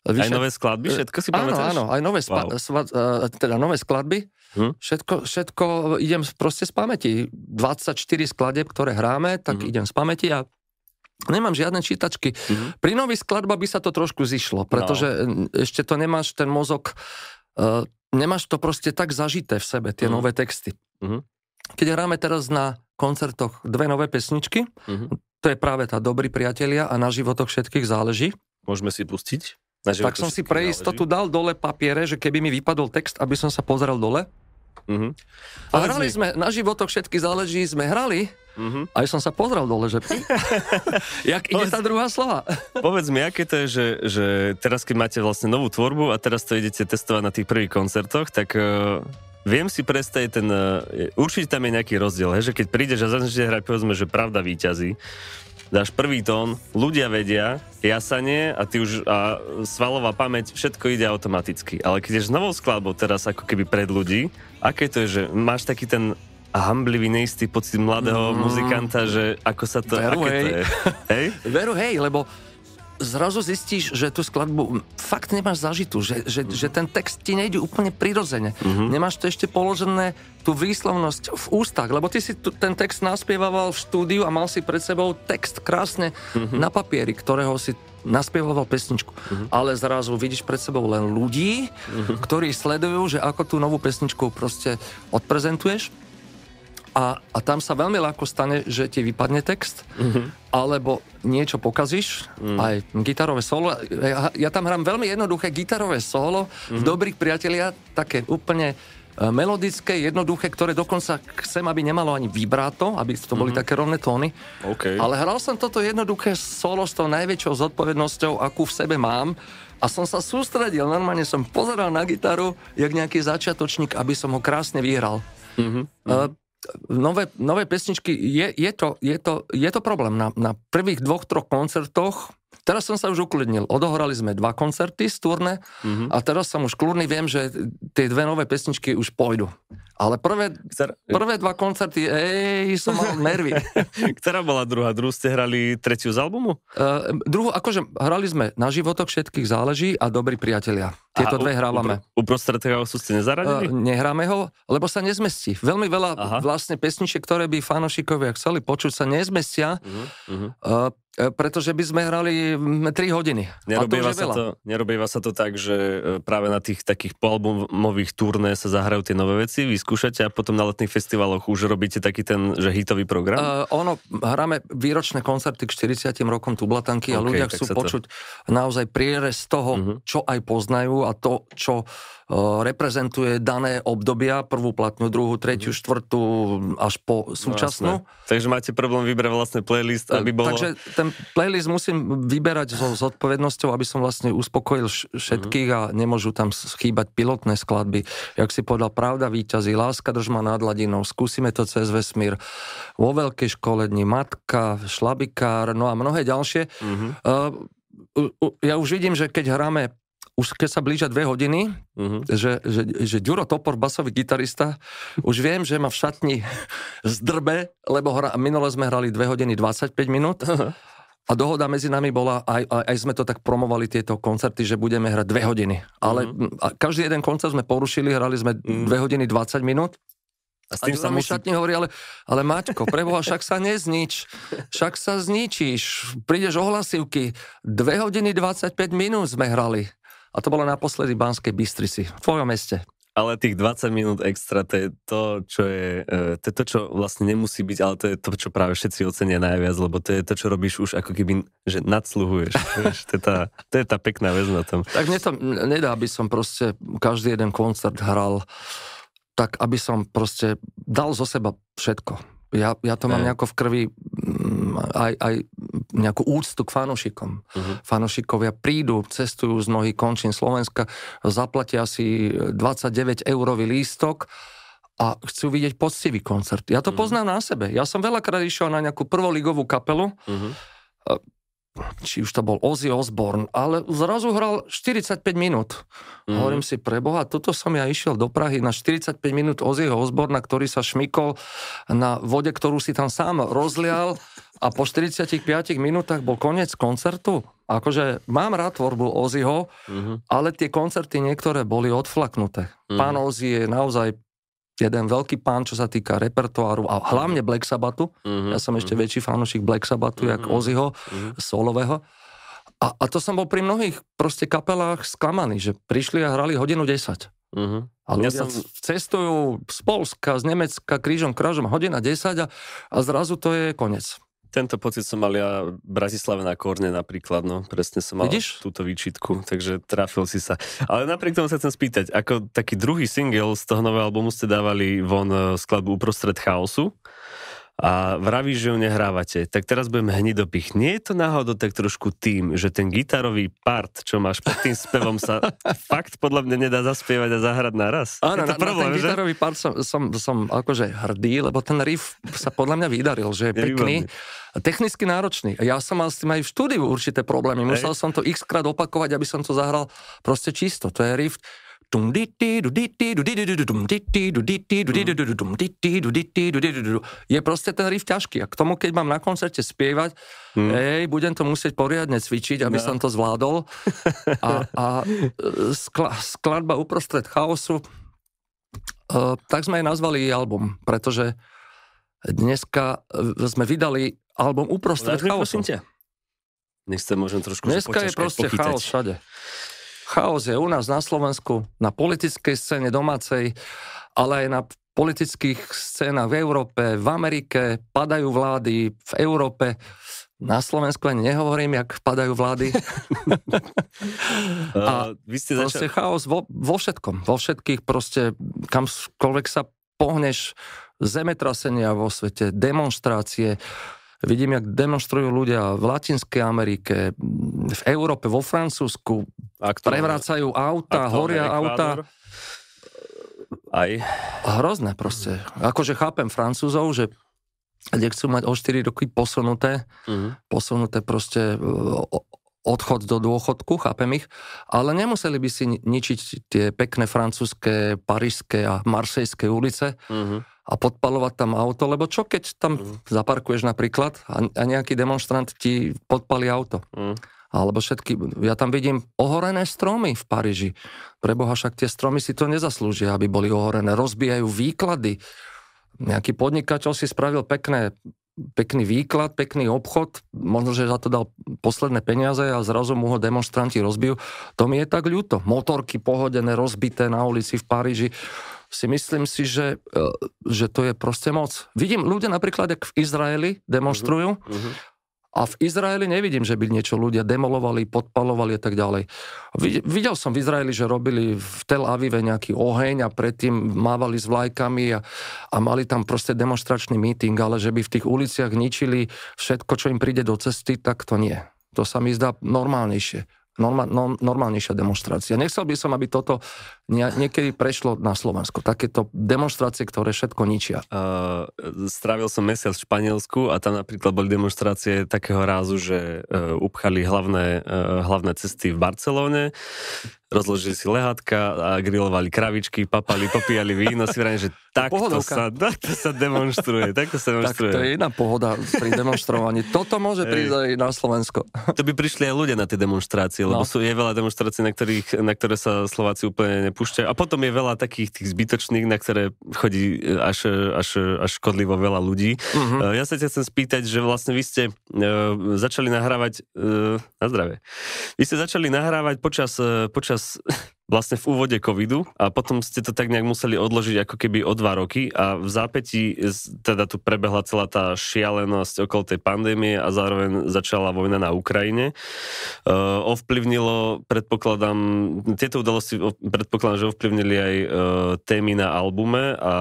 Vyše... Aj nové skladby, všetko si pamätáš? Áno, áno, aj nové, spa- wow. sva- uh, teda nové skladby. Hm? Všetko, všetko idem proste z pamäti. 24 skladeb, ktoré hráme, tak hm. idem z pamäti a Nemám žiadne čítačky. Mm-hmm. Pri nových skladbách by sa to trošku zišlo, pretože no. ešte to nemáš ten mozog, uh, nemáš to proste tak zažité v sebe, tie mm-hmm. nové texty. Mm-hmm. Keď hráme teraz na koncertoch dve nové pesničky, mm-hmm. to je práve tá Dobrý priatelia a na životoch všetkých záleží. Môžeme si pustiť? tak som si pre istotu dal dole papiere, že keby mi vypadol text, aby som sa pozrel dole. Uh-huh. A hrali sme, na životoch všetky záleží, sme hrali, uh-huh. aj som sa pozrel dole, že jak ide tá druhá slova. Povedz mi, aké to je, že, že teraz keď máte vlastne novú tvorbu a teraz to idete testovať na tých prvých koncertoch, tak uh, viem si predstaviť ten, uh, určite tam je nejaký rozdiel, he, že keď prídeš a začnete hrať, povedzme, že pravda víťazí, dáš prvý tón, ľudia vedia, jasanie a ty už a svalová pamäť, všetko ide automaticky. Ale keď ješ s novou skladbou teraz ako keby pred ľudí, aké to je, že máš taký ten hamblivý, neistý pocit mladého mm. muzikanta, že ako sa to... Veru, hej. to je? Hej? Veru, hej, lebo zrazu zistíš, že tú skladbu fakt nemáš zažitú, že, že, mm. že ten text ti nejde úplne prirodzene. Mm-hmm. Nemáš to ešte položené tú výslovnosť v ústach, lebo ty si tu, ten text naspieval v štúdiu a mal si pred sebou text krásne mm-hmm. na papieri, ktorého si naspieval pesničku. Mm-hmm. Ale zrazu vidíš pred sebou len ľudí, mm-hmm. ktorí sledujú, že ako tú novú pesničku proste odprezentuješ a, a tam sa veľmi ľahko stane, že ti vypadne text, mm-hmm. alebo niečo pokazíš, mm. aj gitarové solo. Ja, ja tam hrám veľmi jednoduché gitarové solo mm-hmm. v mhm. Dobrých priatelia, také úplne e, melodické, jednoduché, ktoré dokonca chcem, aby nemalo ani vibráto, aby to boli mm-hmm. také rovné tóny. Okay. Ale hral som toto jednoduché solo s tou najväčšou zodpovednosťou, akú v sebe mám. A som sa sústredil, normálne som pozeral na gitaru, jak nejaký začiatočník, aby som ho krásne vyhral. Mm-hmm. Uh, nové, nové pesničky, je, je, to, je, to, je to problém. Na, na prvých dvoch, troch koncertoch Teraz som sa už uklidnil. Odohrali sme dva koncerty z turné mm-hmm. a teraz som už kľudný, viem, že tie dve nové pesničky už pôjdu. Ale prvé, prvé dva koncerty, ej, som mal nervy. Ktorá bola druhá? Druhú ste hrali tretiu z albumu? Uh, druhú, akože hrali sme Na životok všetkých záleží a Dobrí priatelia. Tieto Aha, dve hrávame. Uprostred toho sú ste nezaradili? Uh, nehráme ho, lebo sa nezmestí. Veľmi veľa Aha. vlastne pesničiek, ktoré by fanošikovia chceli počuť, sa nezmestia. Uh-huh. Uh, pretože by sme hrali 3 hodiny. Nerobíva, to sa, to, nerobíva sa to tak, že e, práve na tých takých poalbumových turné sa zahrajú tie nové veci, vyskúšate a potom na letných festivaloch už robíte taký ten, že hitový program? Uh, ono, hráme výročné koncerty k 40 rokom Tublatanky okay, a ľudia chcú počuť to... naozaj prierez toho, uh-huh. čo aj poznajú a to, čo reprezentuje dané obdobia, prvú platňu, druhú, tretiu, mhm. štvrtú, až po súčasnú. No, Takže máte problém vybrať vlastne playlist, aby bolo... Takže ten playlist musím vyberať so zodpovednosťou, aby som vlastne uspokojil všetkých a nemôžu tam schýbať pilotné skladby. Jak si povedal, Pravda víťazí, Láska držma nad hladinou, skúsime to cez vesmír, vo veľkej škole dni, Matka, Šlabikár, no a mnohé ďalšie. Mm-hmm. Uh, ja už vidím, že keď hráme už keď sa blížia dve hodiny, uh-huh. že, že, že Ďuro Topor, basový gitarista, už viem, že ma v šatni zdrbe, lebo hra, minule sme hrali 2 hodiny 25 minút. Uh-huh. A dohoda medzi nami bola, aj, aj, aj sme to tak promovali, tieto koncerty, že budeme hrať 2 hodiny. Ale uh-huh. každý jeden koncert sme porušili, hrali sme uh-huh. 2 hodiny 20 minút. A, s tým a sa musí... šatni hovorí, ale, ale Maťko, preboha, však sa neznič, však sa zničíš, prídeš o hlasivky, 2 hodiny 25 minút sme hrali. A to bolo naposledy v Banskej Bystrici, v tvojom meste. Ale tých 20 minút extra, to je to, čo je, e, to je to, čo vlastne nemusí byť, ale to je to, čo práve všetci ocenia najviac, lebo to je to, čo robíš už ako keby, že nadsluhuješ. vieš, to, je tá, to je tá pekná vec na tom. Tak mne to nedá, aby som proste každý jeden koncert hral tak, aby som proste dal zo seba všetko. Ja, ja to mám nejako v krvi aj, aj nejakú úctu k fanošikom. Uh-huh. Fanošikovia prídu, cestujú z mnohých končín Slovenska, zaplatia si 29 eurový lístok a chcú vidieť poctivý koncert. Ja to uh-huh. poznám na sebe. Ja som veľakrát išiel na nejakú prvoligovú kapelu, uh-huh či už to bol Ozzy Osbourne, ale zrazu hral 45 minút. Mm. Hovorím si, preboha, toto som ja išiel do Prahy na 45 minút Ozzyho Osborna, ktorý sa šmykol na vode, ktorú si tam sám rozlial a po 45 minútach bol koniec koncertu. Akože mám rád tvorbu Ozzyho, mm-hmm. ale tie koncerty niektoré boli odflaknuté. Mm-hmm. Pán Ozzy je naozaj jeden veľký pán, čo sa týka repertoáru a hlavne Black Sabbathu. Mm-hmm. Ja som ešte mm-hmm. väčší fanúšik Black Sabbathu, mm-hmm. jak Ozzyho, mm-hmm. solového. A, a to som bol pri mnohých proste kapelách sklamaný, že prišli a hrali hodinu 10. Mm-hmm. A ľudia ja som... cestujú z Polska, z Nemecka, krížom, krážom, hodina 10 a, a zrazu to je koniec. Tento pocit som mal ja v Bratislave na Korne napríklad, no presne som mal Vidíš? túto výčitku, takže trafil si sa. Ale napriek tomu sa chcem spýtať, ako taký druhý single z toho nového albumu ste dávali von eh, skladbu Uprostred chaosu a vravíš, že ju nehrávate, tak teraz budeme hniť do pich. Nie je to náhodou tak trošku tým, že ten gitarový part, čo máš pod tým spevom, sa fakt podľa mňa nedá zaspievať a zahrať naraz? Áno, na, problém, na ten že? gitarový part som, som, som akože hrdý, lebo ten riff sa podľa mňa vydaril, že je, je pekný. Výborný. Technicky náročný. Ja som mal s tým aj v štúdiu určité problémy. Musel Hej. som to x krát opakovať, aby som to zahral proste čisto. To je riff, je proste ten riff ťažký. A k tomu, keď mám na koncerte spievať, hmm. ej, budem to musieť poriadne cvičiť, aby no. som to zvládol. A, a skla, skladba uprostred chaosu, uh, tak sme aj nazvali album, pretože dneska sme vydali album uprostred chaosu. Nech sa môžem trošku Dneska je proste pochytať. chaos všade. Chaos je u nás na Slovensku, na politickej scéne domácej, ale aj na politických scénach v Európe, v Amerike, padajú vlády v Európe. Na Slovensku ani nehovorím, jak padajú vlády. a vy ste proste začal... chaos vo, vo všetkom, vo všetkých proste, kamkoľvek sa pohneš, zemetrasenia vo svete, demonstrácie, Vidím, jak demonstrujú ľudia v Latinskej Amerike, v Európe, vo Francúzsku, Aktuálne. prevracajú auta, horia auta. Aj. Hrozné proste. Akože chápem Francúzov, že kde chcú mať o 4 roky posunuté, uh-huh. posunuté proste odchod do dôchodku, chápem ich, ale nemuseli by si ničiť tie pekné francúzske, parížské a marsejské ulice, uh-huh a podpalovať tam auto, lebo čo keď tam mm. zaparkuješ napríklad a, a nejaký demonstrant ti podpali auto. Mm. Alebo všetky, ja tam vidím ohorené stromy v Paríži. Preboha, však tie stromy si to nezaslúžia, aby boli ohorené. Rozbijajú výklady. Nejaký podnikateľ si spravil pekné pekný výklad, pekný obchod, možno, že za to dal posledné peniaze a zrazu mu ho demonstranti rozbijú. To mi je tak ľúto. Motorky pohodené, rozbité na ulici v Paríži si myslím si, že, e, že to je proste moc. Vidím ľudia napríklad, ak v Izraeli demonstrujú uh-huh, a v Izraeli nevidím, že by niečo ľudia demolovali, podpalovali a tak ďalej. Videl som v Izraeli, že robili v Tel Avive nejaký oheň a predtým mávali s vlajkami a, a mali tam proste demonstračný meeting, ale že by v tých uliciach ničili všetko, čo im príde do cesty, tak to nie. To sa mi zdá normálnejšie normál, no, normálnejšia demonstrácia. Nechcel by som, aby toto niekedy prešlo na Slovensku. Takéto demonstrácie, ktoré všetko ničia. Uh, strávil som mesiac v Španielsku a tam napríklad boli demonstrácie takého rázu, že uh, upchali hlavné, uh, hlavné cesty v Barcelóne rozložili si lehátka a grilovali kravičky, papali, popíjali víno, si vrajím, že takto sa, takto sa demonstruje, takto sa demonstruje. Tak to je iná pohoda pri demonstrovaní. Toto môže prísť aj na Slovensko. To by prišli aj ľudia na tie demonstrácie, lebo no. sú, je veľa demonstrácií, na, ktorých, na ktoré sa Slováci úplne nepúšťajú. A potom je veľa takých tých zbytočných, na ktoré chodí až, až, až škodlivo veľa ľudí. Uh-huh. Ja sa ťa chcem spýtať, že vlastne vy ste uh, začali nahrávať uh, na zdravie. Vy ste začali nahrávať počas, uh, počas vlastne v úvode covidu a potom ste to tak nejak museli odložiť ako keby o dva roky a v zápätí teda tu prebehla celá tá šialenosť okolo tej pandémie a zároveň začala vojna na Ukrajine. Uh, ovplyvnilo, predpokladám, tieto udalosti predpokladám, že ovplyvnili aj uh, témy na albume a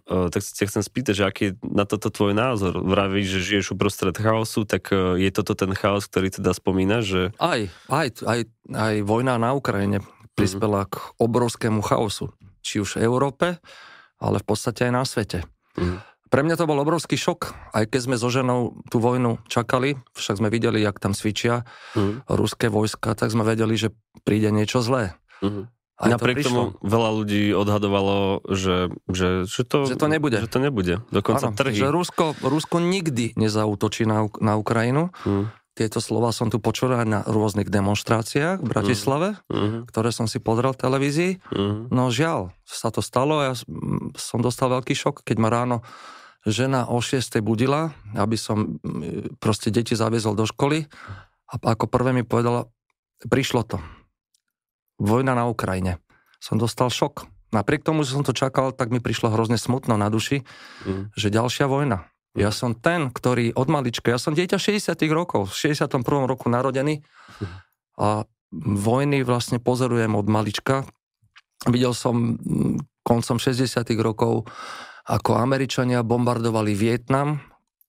uh, tak sa chcem spýtať, že aký je na toto tvoj názor? Vravíš, že žiješ uprostred chaosu, tak uh, je toto ten chaos, ktorý teda spomínaš? Že... Aj, aj, aj, aj vojna na Ukrajine prispela mm-hmm. k obrovskému chaosu. Či už v Európe, ale v podstate aj na svete. Mm-hmm. Pre mňa to bol obrovský šok, aj keď sme so ženou tú vojnu čakali, však sme videli, jak tam cvičia mm-hmm. ruské vojska, tak sme vedeli, že príde niečo zlé. Mm-hmm. Aj Napriek to tomu veľa ľudí odhadovalo, že, že, že, to, že to nebude. Že to nebude. Dokonca ano, trhy. Že Rusko, Rusko nikdy nezautočí na, na Ukrajinu. Mm. Tieto slova som tu počul aj na rôznych demonstráciách v Bratislave, uh-huh. ktoré som si pozrel v televízii. Uh-huh. No žiaľ, sa to stalo a ja som dostal veľký šok, keď ma ráno žena o 6. budila, aby som proste deti zaviezol do školy a ako prvé mi povedala, prišlo to. Vojna na Ukrajine. Som dostal šok. Napriek tomu, že som to čakal, tak mi prišlo hrozne smutno na duši, uh-huh. že ďalšia vojna. Ja som ten, ktorý od malička, ja som dieťa 60 rokov, v 61. roku narodený a vojny vlastne pozorujem od malička. Videl som mm, koncom 60 rokov, ako Američania bombardovali Vietnam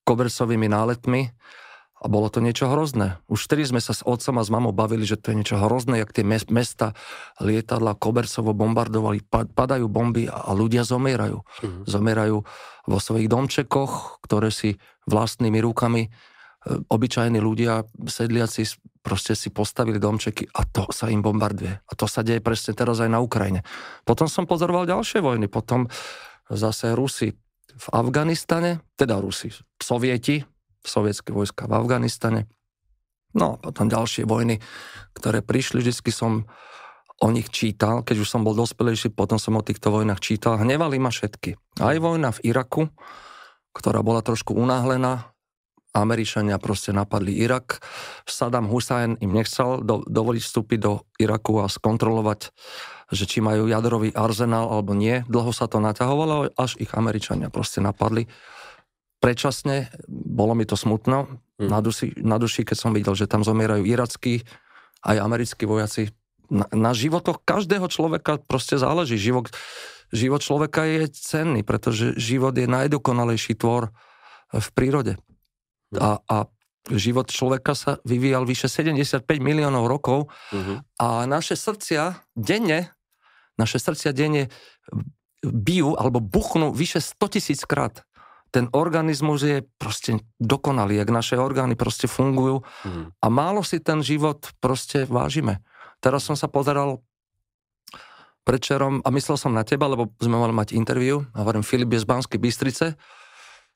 kobercovými náletmi a bolo to niečo hrozné. Už vtedy sme sa s otcom a s mamou bavili, že to je niečo hrozné, jak tie mesta, lietadla kobercovo bombardovali, padajú bomby a ľudia zomierajú. Mm-hmm. Zomierajú vo svojich domčekoch, ktoré si vlastnými rukami e, obyčajní ľudia, sedliaci proste si postavili domčeky a to sa im bombarduje. A to sa deje presne teraz aj na Ukrajine. Potom som pozoroval ďalšie vojny, potom zase Rusi v Afganistane, teda Rusi, Sovieti, sovietské vojska v Afganistane. No a potom ďalšie vojny, ktoré prišli, vždy som o nich čítal, keď už som bol dospelejší, potom som o týchto vojnách čítal. Hnevali ma všetky. Aj vojna v Iraku, ktorá bola trošku unáhlená, Američania proste napadli Irak. Saddam Hussein im nechcel do, dovoliť vstúpiť do Iraku a skontrolovať, že či majú jadrový arzenál alebo nie. Dlho sa to naťahovalo, až ich Američania proste napadli predčasne, bolo mi to smutno hmm. na, duši, na duši, keď som videl, že tam zomierajú irackí aj americkí vojaci. Na, na životoch každého človeka proste záleží. Život, život človeka je cenný, pretože život je najdokonalejší tvor v prírode. Hmm. A, a život človeka sa vyvíjal vyše 75 miliónov rokov uh-huh. a naše srdcia denne, naše srdcia denne bijú alebo buchnú vyše 100 tisíc krát ten organizmus je proste dokonalý, jak naše orgány proste fungujú mm. a málo si ten život proste vážime. Teraz som sa pozeral predčerom a myslel som na teba, lebo sme mali mať interviu a hovorím, Filip je z Banskej Bystrice,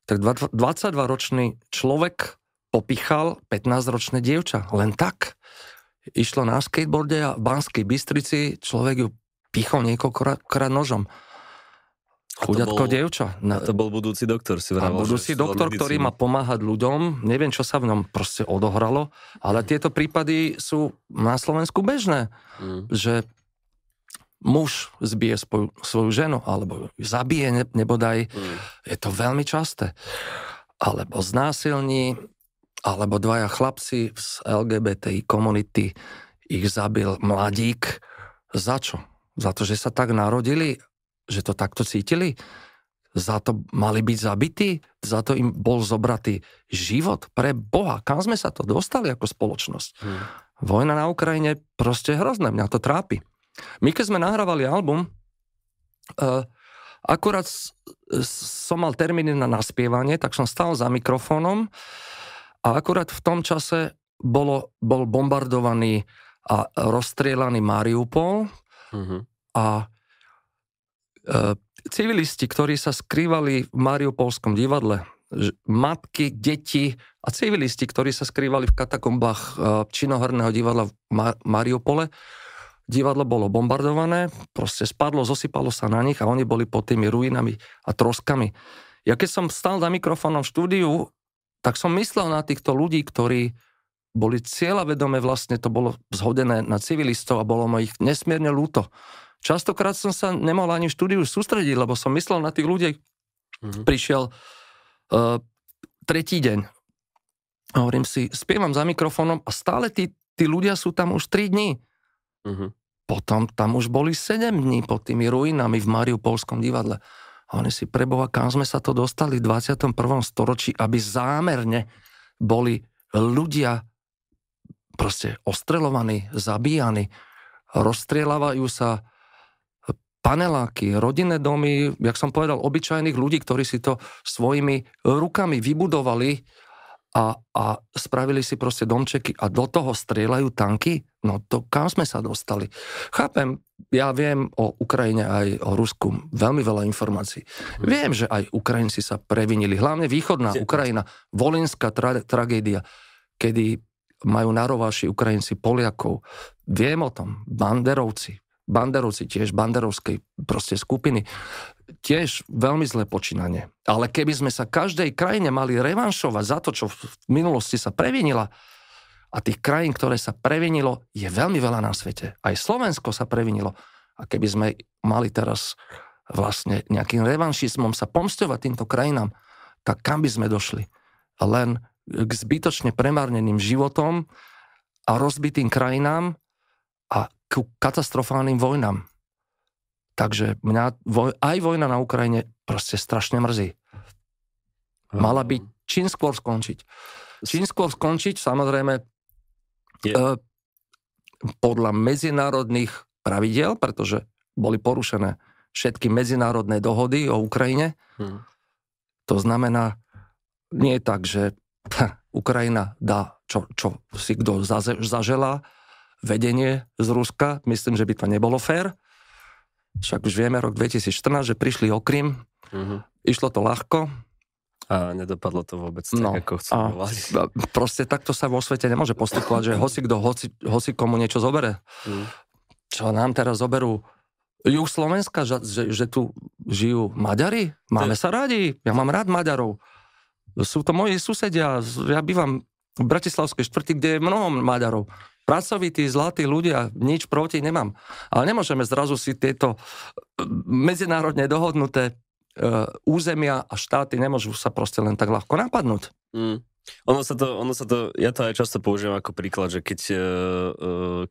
tak 22-ročný človek popichal 15-ročné dievča. Len tak. Išlo na skateboarde a v Banskej Bystrici človek ju pichol niekoľkokrát nožom. Chuďatko dievča. Na, to bol budúci doktor, si vravel. budúci doktor, ktorý má pomáhať ľuďom. Neviem, čo sa v ňom proste odohralo, ale tieto prípady sú na Slovensku bežné. Mm. Že muž zbije svoju, svoju ženu, alebo ju zabije ne, nebodaj. Mm. Je to veľmi časté. Alebo znásilní, alebo dvaja chlapci z LGBTI komunity ich zabil mladík. Za čo? Za to, že sa tak narodili že to takto cítili? Za to mali byť zabití? Za to im bol zobratý život? Pre Boha, kam sme sa to dostali ako spoločnosť? Hmm. Vojna na Ukrajine proste hrozné, mňa to trápi. My keď sme nahrávali album, uh, akurát som mal termíny na naspievanie, tak som stal za mikrofónom a akurát v tom čase bolo, bol bombardovaný a rozstrielaný Mariupol mm-hmm. a civilisti, ktorí sa skrývali v Mariupolskom divadle, matky, deti a civilisti, ktorí sa skrývali v katakombách e, činohrného divadla v Mariupole, divadlo bolo bombardované, proste spadlo, zosypalo sa na nich a oni boli pod tými ruinami a troskami. Ja keď som stal za mikrofónom v štúdiu, tak som myslel na týchto ľudí, ktorí boli cieľavedome vlastne, to bolo zhodené na civilistov a bolo mo ich nesmierne ľúto. Častokrát som sa nemohol ani v štúdiu sústrediť, lebo som myslel na tých ľudí. Mm-hmm. Prišiel uh, tretí deň. A hovorím si, spievam za mikrofónom a stále tí, tí ľudia sú tam už 3 dní. Mm-hmm. Potom tam už boli 7 dní pod tými ruinami v Mariupolskom divadle. A oni si preboha, kam sme sa to dostali v 21. storočí, aby zámerne boli ľudia proste ostrelovaní, zabíjani, rozstrieľavajú sa paneláky, rodinné domy, jak som povedal, obyčajných ľudí, ktorí si to svojimi rukami vybudovali a, a spravili si proste domčeky a do toho strieľajú tanky? No to kam sme sa dostali? Chápem, ja viem o Ukrajine aj o Rusku veľmi veľa informácií. Hmm. Viem, že aj Ukrajinci sa previnili, hlavne východná Ukrajina, volinská tra- tragédia, kedy majú narováši Ukrajinci Poliakov. Viem o tom, banderovci, banderovci tiež, banderovskej proste skupiny tiež veľmi zlé počínanie. Ale keby sme sa každej krajine mali revanšovať za to, čo v minulosti sa previnila, a tých krajín, ktoré sa previnilo, je veľmi veľa na svete. Aj Slovensko sa previnilo. A keby sme mali teraz vlastne nejakým revanšizmom sa pomstovať týmto krajinám, tak kam by sme došli? Len k zbytočne premárneným životom a rozbitým krajinám a k katastrofálnym vojnám. Takže mňa voj, aj vojna na Ukrajine proste strašne mrzí. Mala by čím skôr skončiť. Čím skôr skončiť, samozrejme, je. E, podľa medzinárodných pravidel, pretože boli porušené všetky medzinárodné dohody o Ukrajine. Hmm. To znamená, nie je tak, že Ukrajina dá, čo, čo si kto zaželá, vedenie z Ruska. Myslím, že by to nebolo fér však už vieme rok 2014, že prišli o Krym, uh-huh. išlo to ľahko. A nedopadlo to vôbec tak, no, ako chceli. Proste takto sa vo svete nemôže postupovať, že hoci kto, hoci, hoci komu niečo zobere. Uh-huh. Čo nám teraz zoberú juh Slovenska, že, že, že tu žijú Maďari? Máme sa radi, ja mám rád Maďarov. Sú to moji susedia, ja bývam v Bratislavskej štvrti, kde je mnoho Maďarov pracovití, zlatí ľudia, nič proti nemám. Ale nemôžeme zrazu si tieto e, medzinárodne dohodnuté e, územia a štáty nemôžu sa proste len tak ľahko napadnúť. Mm. Ono sa, to, ono sa to, ja to aj často používam ako príklad, že keď, uh,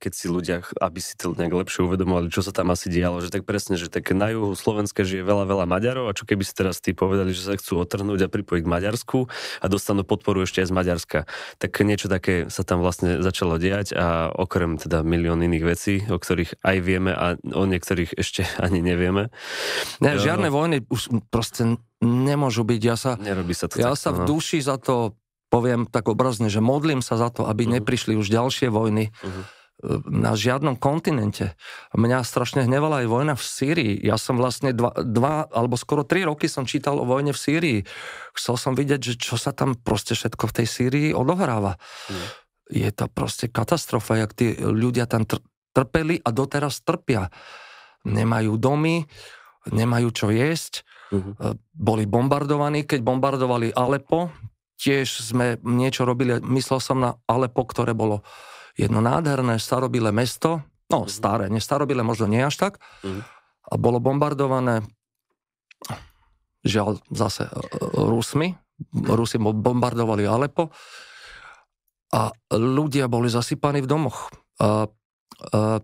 keď si ľudia, aby si to nejak lepšie uvedomovali, čo sa tam asi dialo, že tak presne, že tak na juhu Slovenska žije veľa, veľa Maďarov a čo keby si teraz tí povedali, že sa chcú otrhnúť a pripojiť k Maďarsku a dostanú podporu ešte aj z Maďarska, tak niečo také sa tam vlastne začalo diať a okrem teda milión iných vecí, o ktorých aj vieme a o niektorých ešte ani nevieme. Ne, žiadne no. vojny už proste nemôžu byť. Ja sa, Nerobí sa to ja tak, sa v no. duši za to poviem tak obrazne, že modlím sa za to, aby uh-huh. neprišli už ďalšie vojny uh-huh. na žiadnom kontinente. Mňa strašne hnevala aj vojna v Sýrii. Ja som vlastne dva, dva alebo skoro tri roky som čítal o vojne v Sýrii. Chcel som vidieť, že čo sa tam proste všetko v tej Sýrii odohráva. Uh-huh. Je to proste katastrofa, jak tí ľudia tam tr- trpeli a doteraz trpia. Nemajú domy, nemajú čo jesť, uh-huh. boli bombardovaní, keď bombardovali Alepo, tiež sme niečo robili, myslel som na Alepo, ktoré bolo jedno nádherné starobilé mesto, no mm-hmm. staré, nie starobilé, možno nie až tak, mm-hmm. a bolo bombardované žiaľ zase e, Rusmi, Rusi bombardovali Alepo a ľudia boli zasypaní v domoch. A, a,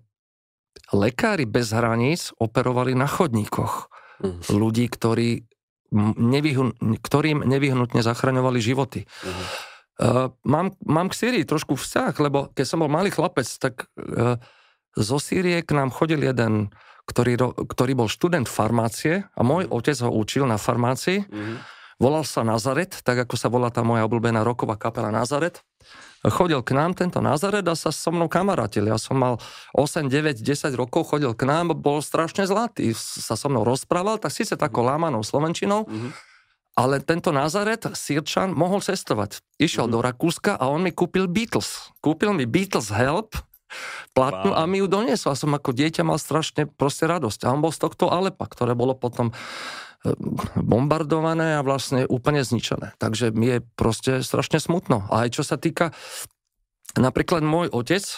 lekári bez hraníc operovali na chodníkoch. Mm. Ľudí, ktorí nevyhn- ktorým nevyhnutne zachraňovali životy. Uh-huh. Uh, mám, mám k Syrii trošku vzťah, lebo keď som bol malý chlapec, tak uh, zo Sýrie k nám chodil jeden, ktorý, ktorý bol študent farmácie a môj uh-huh. otec ho učil na farmácii. Uh-huh. Volal sa Nazaret, tak ako sa volá tá moja obľúbená roková kapela Nazaret chodil k nám tento Nazaret a sa so mnou kamarátil. Ja som mal 8, 9, 10 rokov, chodil k nám, bol strašne zlatý, sa so mnou rozprával, tak síce takou lámanou slovenčinou, mm-hmm. ale tento Nazaret, Sirčan, mohol cestovať. Išiel mm-hmm. do Rakúska a on mi kúpil Beatles. Kúpil mi Beatles Help platnú wow. a mi ju doniesol. A som ako dieťa mal strašne proste radosť. A on bol z tohto Alepa, ktoré bolo potom bombardované a vlastne úplne zničené. Takže mi je proste strašne smutno. A aj čo sa týka, napríklad môj otec e,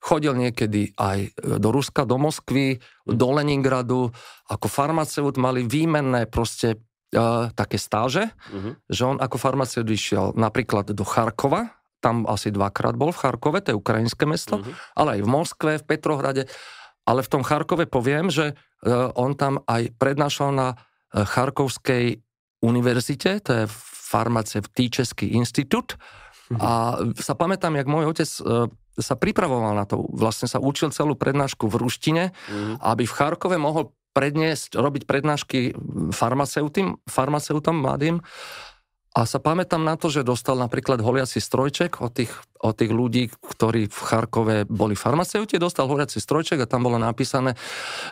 chodil niekedy aj do Ruska, do Moskvy, do Leningradu, ako farmaceut mali výmenné proste uh, také stáže, uh-huh. že on ako farmaceut išiel napríklad do Charkova, tam asi dvakrát bol v Charkove, to je ukrajinské mesto, uh-huh. ale aj v Moskve, v Petrohrade. Ale v tom Charkove poviem, že on tam aj prednášal na uh, Charkovskej univerzite, to je farmaceutický institút. Uh-huh. A sa pamätám, jak môj otec uh, sa pripravoval na to. Vlastne sa učil celú prednášku v ruštine, uh-huh. aby v Charkove mohol predniesť, robiť prednášky farmaceutom, farmaceutom mladým. A sa pamätám na to, že dostal napríklad holiaci strojček od tých, od tých ľudí, ktorí v Charkove boli farmaceuti, dostal holiaci strojček a tam bolo napísané,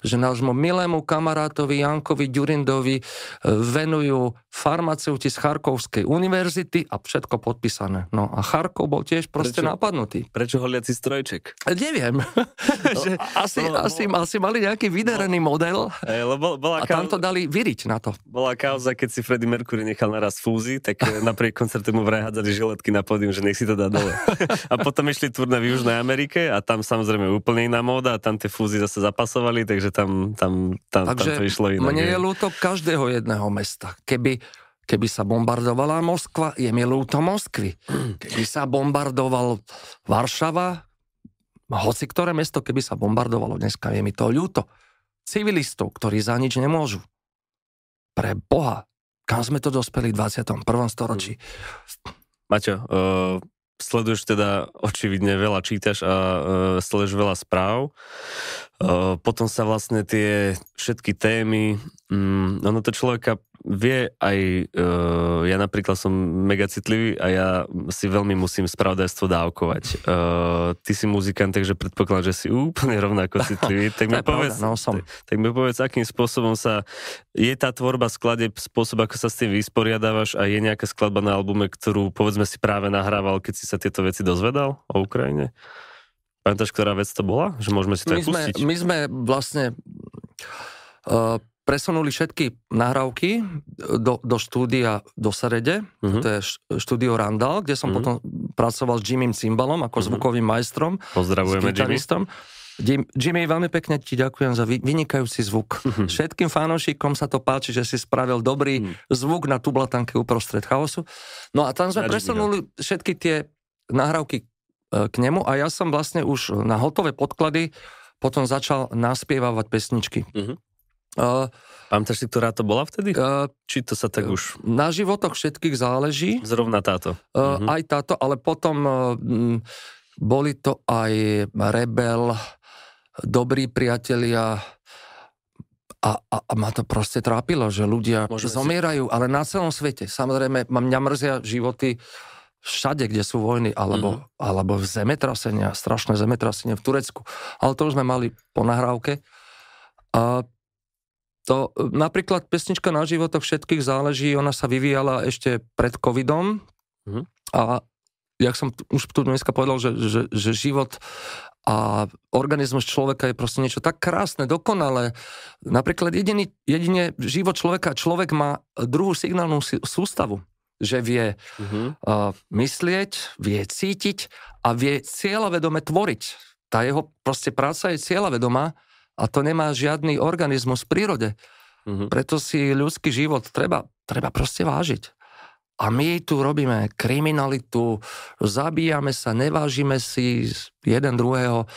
že nášmu milému kamarátovi Jankovi Ďurindovi e, venujú farmaceuti z Charkovskej univerzity a všetko podpísané. No a Charkov bol tiež proste Prečo? napadnutý. Prečo holiaci strojček? Neviem. že, asi, bolo, asi, bolo... asi mali nejaký vydarený model Ej, lebo bola a tam to dali vyriť na to. Bola kauza, keď si Freddie Mercury nechal naraz fúzi, tak tak napriek koncerte mu vraj hádzali žiletky na pódium, že nech si to dá dole. a potom išli turné v Južnej Amerike a tam samozrejme úplne iná móda a tam tie fúzy zase zapasovali, takže tam, tam, tam, takže tam to išlo inak. mne je ľúto každého jedného mesta. Keby Keby sa bombardovala Moskva, je mi ľúto Moskvy. Keby sa bombardoval Varšava, hoci ktoré mesto, keby sa bombardovalo dneska, je mi to ľúto. Civilistov, ktorí za nič nemôžu. Pre Boha, kam sme to dospeli v 21. storočí? Maťo, uh, sleduješ teda očividne veľa čítaš a uh, sleduješ veľa správ. Uh, potom sa vlastne tie všetky témy, um, ono to človeka vie aj, uh, ja napríklad som mega citlivý a ja si veľmi musím spravodajstvo dávkovať. Uh, ty si muzikant, takže predpokladám, že si úplne rovnako citlivý. Tak mi, povedz, no, som. Tak, tak mi povedz, akým spôsobom sa, je tá tvorba skladeb spôsob, ako sa s tým vysporiadávaš a je nejaká skladba na albume, ktorú povedzme si práve nahrával, keď si sa tieto veci dozvedal o Ukrajine? Pamätáš, ktorá vec to bola? Že môžeme si to my aj pustiť? Sme, my sme vlastne uh, presunuli všetky nahrávky do, do štúdia do Serede, uh-huh. to je štúdio Randall, kde som uh-huh. potom pracoval s Jimmym Cimbalom ako uh-huh. zvukovým majstrom. Pozdravujeme Jimmy. Jim, Jimmy, veľmi pekne ti ďakujem za vynikajúci zvuk. Uh-huh. Všetkým fanúšikom sa to páči, že si spravil dobrý uh-huh. zvuk na tublatanke uprostred chaosu. No a tam sme presunuli všetky tie nahrávky e, k nemu a ja som vlastne už na hotové podklady potom začal naspievávať pesničky. Uh-huh. Uh, Pamätáš si, ktorá to bola vtedy? Uh, Či to sa tak už... Na životoch všetkých záleží. Zrovna táto. Uh, uh-huh. Aj táto, ale potom uh, m, boli to aj Rebel, Dobrí priatelia a, a, a ma to proste trápilo, že ľudia Môžeme zomierajú, si... ale na celom svete. Samozrejme, mňa mrzia životy všade, kde sú vojny, alebo, uh-huh. alebo zemetrasenia, strašné zemetrasenie v Turecku. Ale to už sme mali po nahrávke. A to napríklad pesnička na životoch všetkých záleží, ona sa vyvíjala ešte pred covidom uh-huh. a jak som už tu dneska povedal, že, že, že život a organizmus človeka je proste niečo tak krásne, dokonalé. Napríklad jediný, jedine život človeka, človek má druhú signálnu sústavu, že vie uh-huh. uh, myslieť, vie cítiť a vie cieľavedome tvoriť. Tá jeho proste práca je cieľavedomá a to nemá žiadny organizmus v prírode. Mm-hmm. Preto si ľudský život treba, treba proste vážiť. A my tu robíme kriminalitu, zabíjame sa, nevážime si jeden druhého.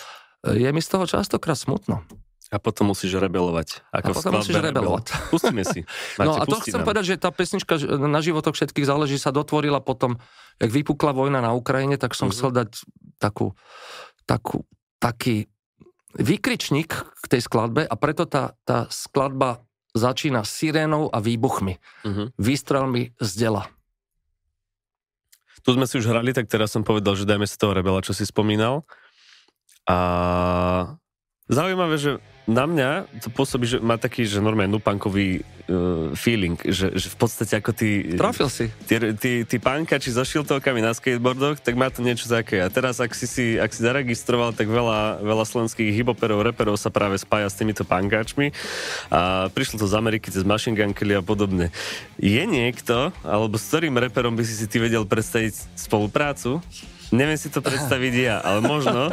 Je mi z toho častokrát smutno. A potom musíš rebelovať. Ako a potom musíš rebelovať. Pustíme si. Máte, no a to chcem nám. povedať, že tá pesnička na životoch všetkých záleží sa dotvorila potom, jak vypukla vojna na Ukrajine, tak som mm-hmm. chcel dať takú, takú, taký výkričník k tej skladbe a preto tá, tá skladba začína sirénou a výbuchmi. Uh-huh. Výstrelmi z dela. Tu sme si už hrali, tak teraz som povedal, že dajme si toho rebela, čo si spomínal. A zaujímavé, že na mňa to pôsobí, že má taký, že normálne nupankový uh, feeling, že, že v podstate ako tí... Trafil si. Tí, tí, tí pánkači so šiltovkami na skateboardoch, tak má to niečo také. A teraz, ak si, si, ak si zaregistroval, tak veľa, veľa slovenských hiboperov, reperov sa práve spája s týmito pánkačmi. A prišlo to z Ameriky cez Machine Gun Kelly a podobne. Je niekto, alebo s ktorým reperom by si si ty vedel predstaviť spoluprácu? Neviem si to predstaviť ja, ale možno.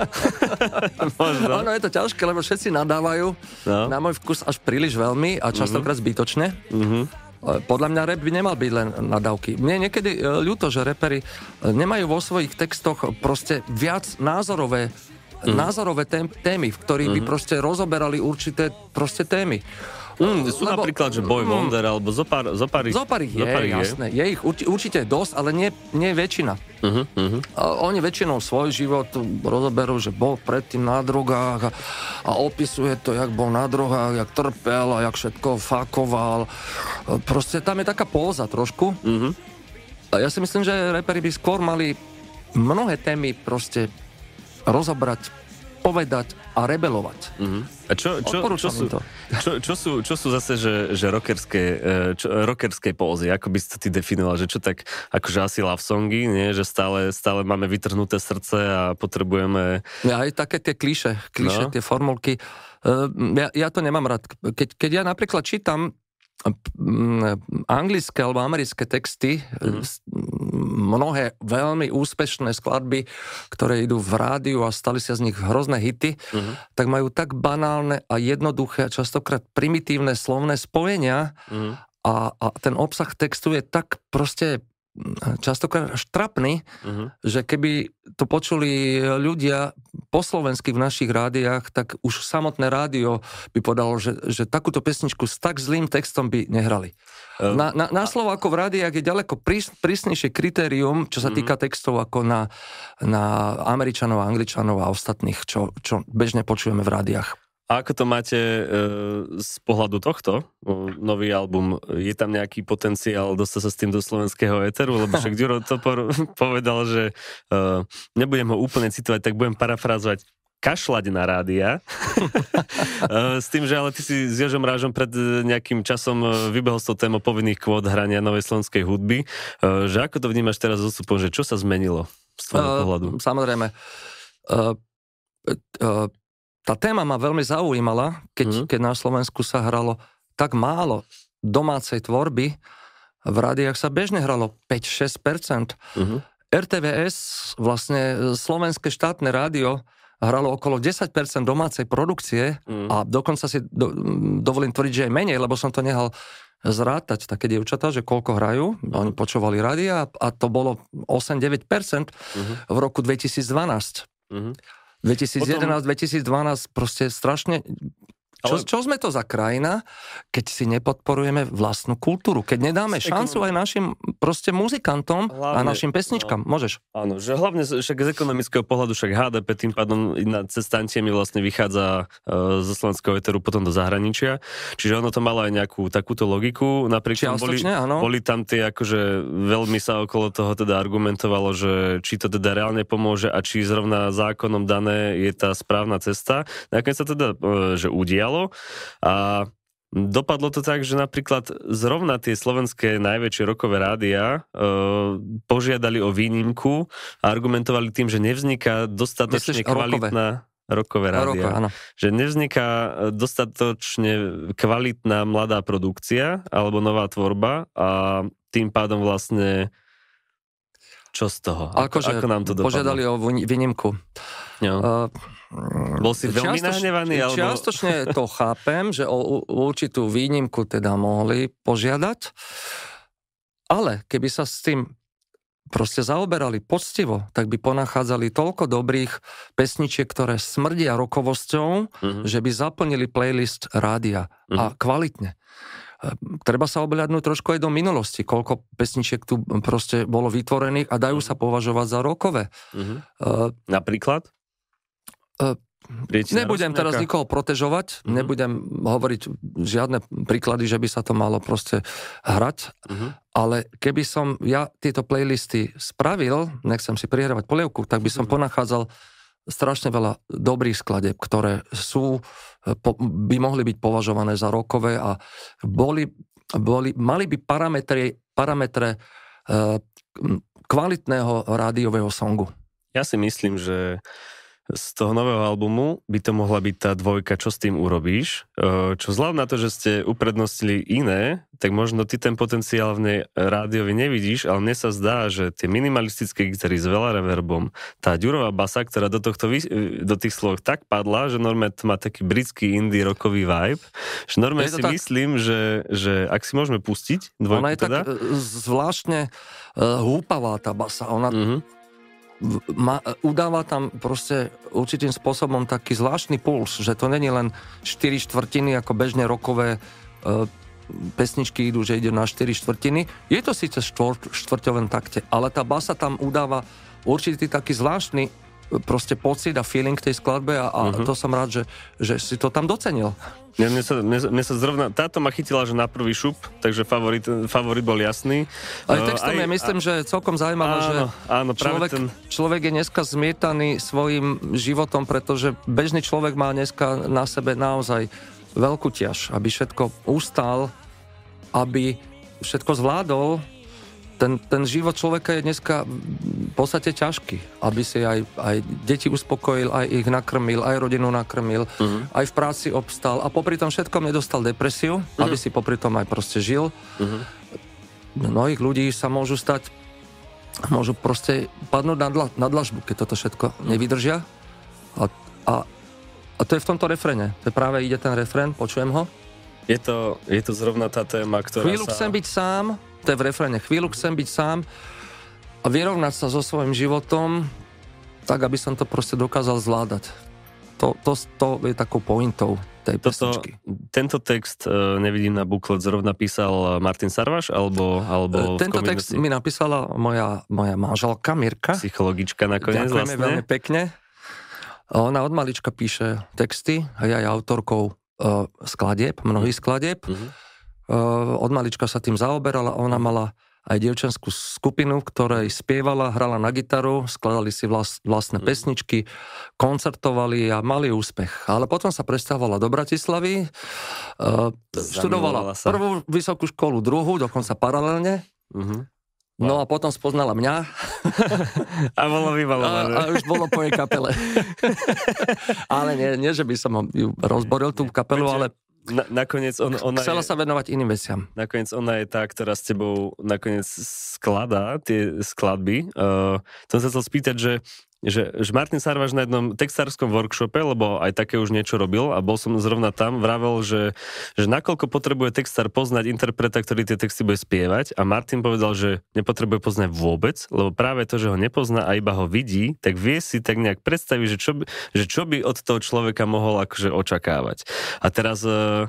možno. Ono je to ťažké, lebo všetci nadávajú no. na môj vkus až príliš veľmi a častokrát mm-hmm. zbytočne. Mm-hmm. Podľa mňa rap by nemal byť len nadávky. Mne niekedy e, ľúto, že repery e, nemajú vo svojich textoch proste viac názorové mm. názorové témy, v ktorých mm-hmm. by mhm. proste rozoberali určité proste témy. Mm, sú Lebo, napríklad, že Boy mm, Wonder, alebo zopár, zopár ich, zopár ich je, ich jasné. Je. je ich urči, určite dosť, ale nie, nie väčšina. Uh-huh, uh-huh. Oni väčšinou svoj život rozoberú, že bol predtým na drogách a, a opisuje to, jak bol na drogách, jak trpel a jak všetko fakoval. Proste tam je taká póza trošku. Uh-huh. A ja si myslím, že reperi by skôr mali mnohé témy proste rozobrať povedať a rebelovať. Uh-huh. A čo, čo, čo, sú, to. Čo, čo, sú, čo sú zase, že, že rockerské, e, čo, rockerské pózy? Ako by si ty definoval? Že čo tak, akože asi love songy, nie? Že stále, stále máme vytrhnuté srdce a potrebujeme... Aj také tie kliše, kliše, no. tie formulky. Uh, ja, ja to nemám rád. Keď, keď ja napríklad čítam anglické alebo americké texty, mm. Mnohé veľmi úspešné skladby, ktoré idú v rádiu a stali sa z nich hrozné hity, mm. tak majú tak banálne a jednoduché a častokrát primitívne slovné spojenia mm. a, a ten obsah textu je tak proste častokrát až trapný, uh-huh. že keby to počuli ľudia po slovensky v našich rádiách, tak už samotné rádio by podalo, že, že takúto pesničku s tak zlým textom by nehrali. Uh, na, na, na slovo ako v rádiách je ďaleko prís, prísnejšie kritérium, čo sa uh-huh. týka textov ako na, na Američanov, Angličanov a ostatných, čo, čo bežne počujeme v rádiách. A ako to máte e, z pohľadu tohto, nový album, je tam nejaký potenciál dostať sa s tým do slovenského éteru? Lebo však Ďuro Topor povedal, že e, nebudem ho úplne citovať, tak budem parafrázovať kašľať na rádia. E, s tým, že ale ty si s Jožom Rážom pred nejakým časom e, vybehol s tou témou povinných kvót hrania novej slovenskej hudby. E, že ako to vnímaš teraz ústupom, že čo sa zmenilo z tvojho uh, pohľadu? Samozrejme. Uh, uh, tá téma ma veľmi zaujímala, keď, mm. keď na Slovensku sa hralo tak málo domácej tvorby, v rádiách sa bežne hralo 5-6%. Mm-hmm. RTVS, vlastne slovenské štátne rádio, hralo okolo 10% domácej produkcie mm. a dokonca si do, dovolím tvrdiť, že je menej, lebo som to nehal zrátať také dievčatá, že koľko hrajú. Oni počúvali rádia a to bolo 8-9% mm-hmm. v roku 2012. Mm-hmm. 2011-2012 proste strašne čo, čo sme to za krajina, keď si nepodporujeme vlastnú kultúru? Keď nedáme šancu aj našim proste muzikantom hlavne, a našim pesničkám? No, Môžeš? Áno, že hlavne však z ekonomického pohľadu však HDP tým pádom na cestantiemi vlastne vychádza uh, zo slovenského eteru potom do zahraničia. Čiže ono to malo aj nejakú takúto logiku. Napríklad boli, áno. boli tam tie akože veľmi sa okolo toho teda argumentovalo, že či to teda reálne pomôže a či zrovna zákonom dané je tá správna cesta. Nakoniec sa teda, uh, že udial stalo a Dopadlo to tak, že napríklad zrovna tie slovenské najväčšie rokové rádia e, požiadali o výnimku a argumentovali tým, že nevzniká dostatočne Myslíš kvalitná... Rokové rádia. Roko, že nevzniká dostatočne kvalitná mladá produkcia alebo nová tvorba a tým pádom vlastne čo z toho? Ako, akože ako nám to dopadlo? Požiadali o výnimku. No. Uh, Bol si veľmi čiastoč, nahnevaný? Alebo... Čiastočne to chápem, že o určitú výnimku teda mohli požiadať, ale keby sa s tým proste zaoberali poctivo, tak by ponachádzali toľko dobrých pesničiek, ktoré smrdia rokovosťou, uh-huh. že by zaplnili playlist rádia uh-huh. a mhm. kvalitne. Ehm, treba sa obľadnúť trošku aj do minulosti, koľko pesničiek tu proste bolo vytvorených a dajú sa mhm. považovať za rokové. Uh-huh. Uh, Napríklad? Uh, Nebudem teraz nikoho protežovať, uh-huh. nebudem hovoriť žiadne príklady, že by sa to malo proste hrať, uh-huh. ale keby som ja tieto playlisty spravil, nechcem si prihrávať polievku, tak by som uh-huh. ponachádzal strašne veľa dobrých skladeb, ktoré sú, e, by mohli byť považované za rokové a boli, boli, mali by parametre, parametre kvalitného rádiového songu. Ja si myslím, že z toho nového albumu by to mohla byť tá dvojka, čo s tým urobíš. Čo vzhľadom na to, že ste uprednostili iné, tak možno ty ten potenciál v rádiovi nevidíš, ale mne sa zdá, že tie minimalistické gitary s veľa reverbom, tá ďurová basa, ktorá do, tohto, do tých slov tak padla, že normálne má taký britský indie rockový vibe, že normálne si tak... myslím, že, že ak si môžeme pustiť dvojku Ona je teda, tak e, zvláštne húpavá tá basa. Ona, uh-huh ma, udáva tam proste určitým spôsobom taký zvláštny puls, že to není len 4 štvrtiny ako bežne rokové e, pesničky idú, že ide na 4 štvrtiny. Je to síce štvor, štvrťovom takte, ale tá basa tam udáva určitý taký zvláštny proste pocit a feeling tej skladbe a, a uh-huh. to som rád, že, že si to tam docenil. Mne, mne, sa, mne, mne sa zrovna, táto ma chytila, že na prvý šup, takže favorit, favorit bol jasný. Aj textom uh, aj, je, myslím, a, že celkom zaujímavé, že áno, človek, ten... človek je dneska zmietaný svojim životom, pretože bežný človek má dneska na sebe naozaj veľkú ťaž, aby všetko ustal, aby všetko zvládol, ten, ten život človeka je dneska v podstate ťažký, aby si aj, aj deti uspokojil, aj ich nakrmil, aj rodinu nakrmil, uh-huh. aj v práci obstal a popri tom všetkom nedostal depresiu, uh-huh. aby si popri tom aj proste žil. Uh-huh. Mnohých ľudí sa môžu stať, môžu proste padnúť na, dla, na dlažbu, keď toto všetko nevydržia. A, a, a to je v tomto refrene. To je práve ide ten refren, počujem ho. Je to, je to zrovna tá téma, ktorá Chvíľu sa... chcem byť sám, to je v refréne, chvíľu chcem byť sám a vyrovnať sa so svojím životom tak, aby som to proste dokázal zvládať. To, to, to je takou pointou tej Toto, Tento text uh, nevidím na buklet, zrovna písal Martin Sarvaš, alebo... alebo uh, tento text mi napísala moja, moja manželka Mirka. Psychologička nakoniec Ďakujeme vlastne. veľmi pekne. Ona od malička píše texty a ja je autorkou uh, skladieb, mnohých skladieb. Uh-huh. Od malička sa tým zaoberala, ona mala aj dievčenskú skupinu, ktorej spievala, hrala na gitaru, skladali si vlast, vlastné mm. pesničky, koncertovali a mali úspech. Ale potom sa prestávala do Bratislavy, uh, študovala sa. prvú vysokú školu, druhú, dokonca paralelne. Mm-hmm. No a potom spoznala mňa. A bolo vyvalované. A, a už bolo po jej kapele. ale nie, nie, že by som ju rozboril tú kapelu, ale na, nakoniec on, ona Chcela je, sa venovať iným veciam. Nakoniec ona je tá, ktorá s tebou nakoniec skladá tie skladby. Uh, som sa chcel spýtať, že že, že Martin Sarvaš na jednom textárskom workshope, lebo aj také už niečo robil a bol som zrovna tam, vravel, že, že nakoľko potrebuje textár poznať interpreta, ktorý tie texty bude spievať a Martin povedal, že nepotrebuje poznať vôbec, lebo práve to, že ho nepozná a iba ho vidí, tak vie si tak nejak predstaviť, že čo, by, že čo by od toho človeka mohol akože očakávať. A teraz... Uh,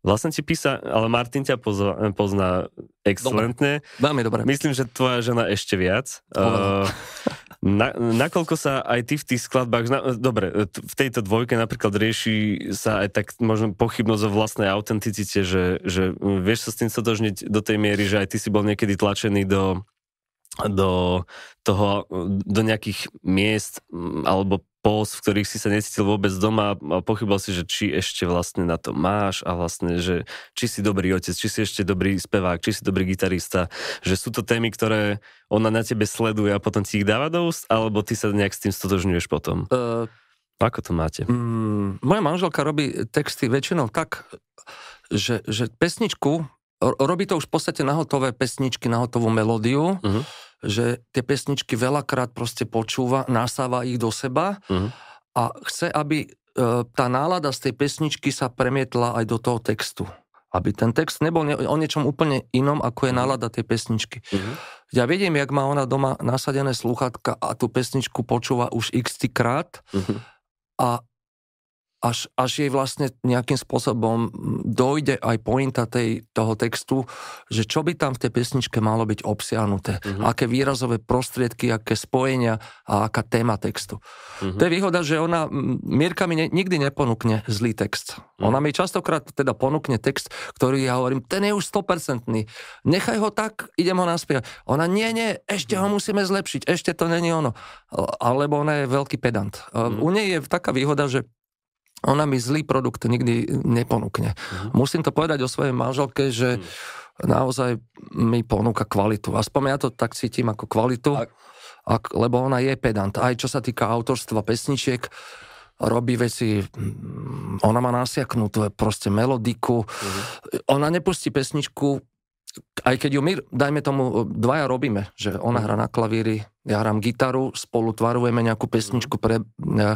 Vlastne ti písa, ale Martin ťa pozna, pozná excelentne. Dobre. Veľmi dobre. Myslím, že tvoja žena ešte viac. Uh, na, nakoľko sa aj ty v tých skladbách, na, dobre, v tejto dvojke napríklad rieši sa aj tak možno pochybnosť o vlastnej autenticite, že, že vieš sa s tým sotožniť do tej miery, že aj ty si bol niekedy tlačený do do toho, do nejakých miest alebo post, v ktorých si sa necítil vôbec doma a pochyboval si, že či ešte vlastne na to máš a vlastne, že či si dobrý otec, či si ešte dobrý spevák, či si dobrý gitarista, že sú to témy, ktoré ona na tebe sleduje a potom ti ich dáva do úst, alebo ty sa nejak s tým stotožňuješ potom? Uh, Ako to máte? Um, moja manželka robí texty väčšinou tak, že, že pesničku, robí to už v podstate na hotové pesničky, na hotovú melódiu, uh-huh že tie pesničky veľakrát proste počúva, nasáva ich do seba uh-huh. a chce, aby e, tá nálada z tej pesničky sa premietla aj do toho textu. Aby ten text nebol ne- o niečom úplne inom, ako je mhm. nálada tej pesničky. Uh-huh. Ja vidím, jak má ona doma nasadené sluchatka a tú pesničku počúva už x krát uh-huh. a až, až jej vlastne nejakým spôsobom dojde aj pointa tej, toho textu, že čo by tam v tej pesničke malo byť obsiahnuté, uh-huh. aké výrazové prostriedky, aké spojenia a aká téma textu. Uh-huh. To je výhoda, že ona, Mirka mi ne, nikdy neponúkne zlý text. Uh-huh. Ona mi častokrát teda ponúkne text, ktorý ja hovorím, ten je už 100%, nechaj ho tak, idem ho naspievať. Ona, nie, nie, ešte ho musíme zlepšiť, ešte to není ono. Alebo ona je veľký pedant. Uh-huh. U nej je taká výhoda, že ona mi zlý produkt nikdy neponúkne. Mm. Musím to povedať o svojej manželke, že mm. naozaj mi ponúka kvalitu. Aspoň ja to tak cítim ako kvalitu, a... ak, lebo ona je pedant. Aj čo sa týka autorstva pesničiek, robí veci, mm, ona má nasiaknutú proste melodiku. Mm. Ona nepustí pesničku, aj keď ju my, dajme tomu, dvaja robíme, že ona hrá na klavíri, ja hrám gitaru, spolu tvarujeme nejakú pesničku, pre, e,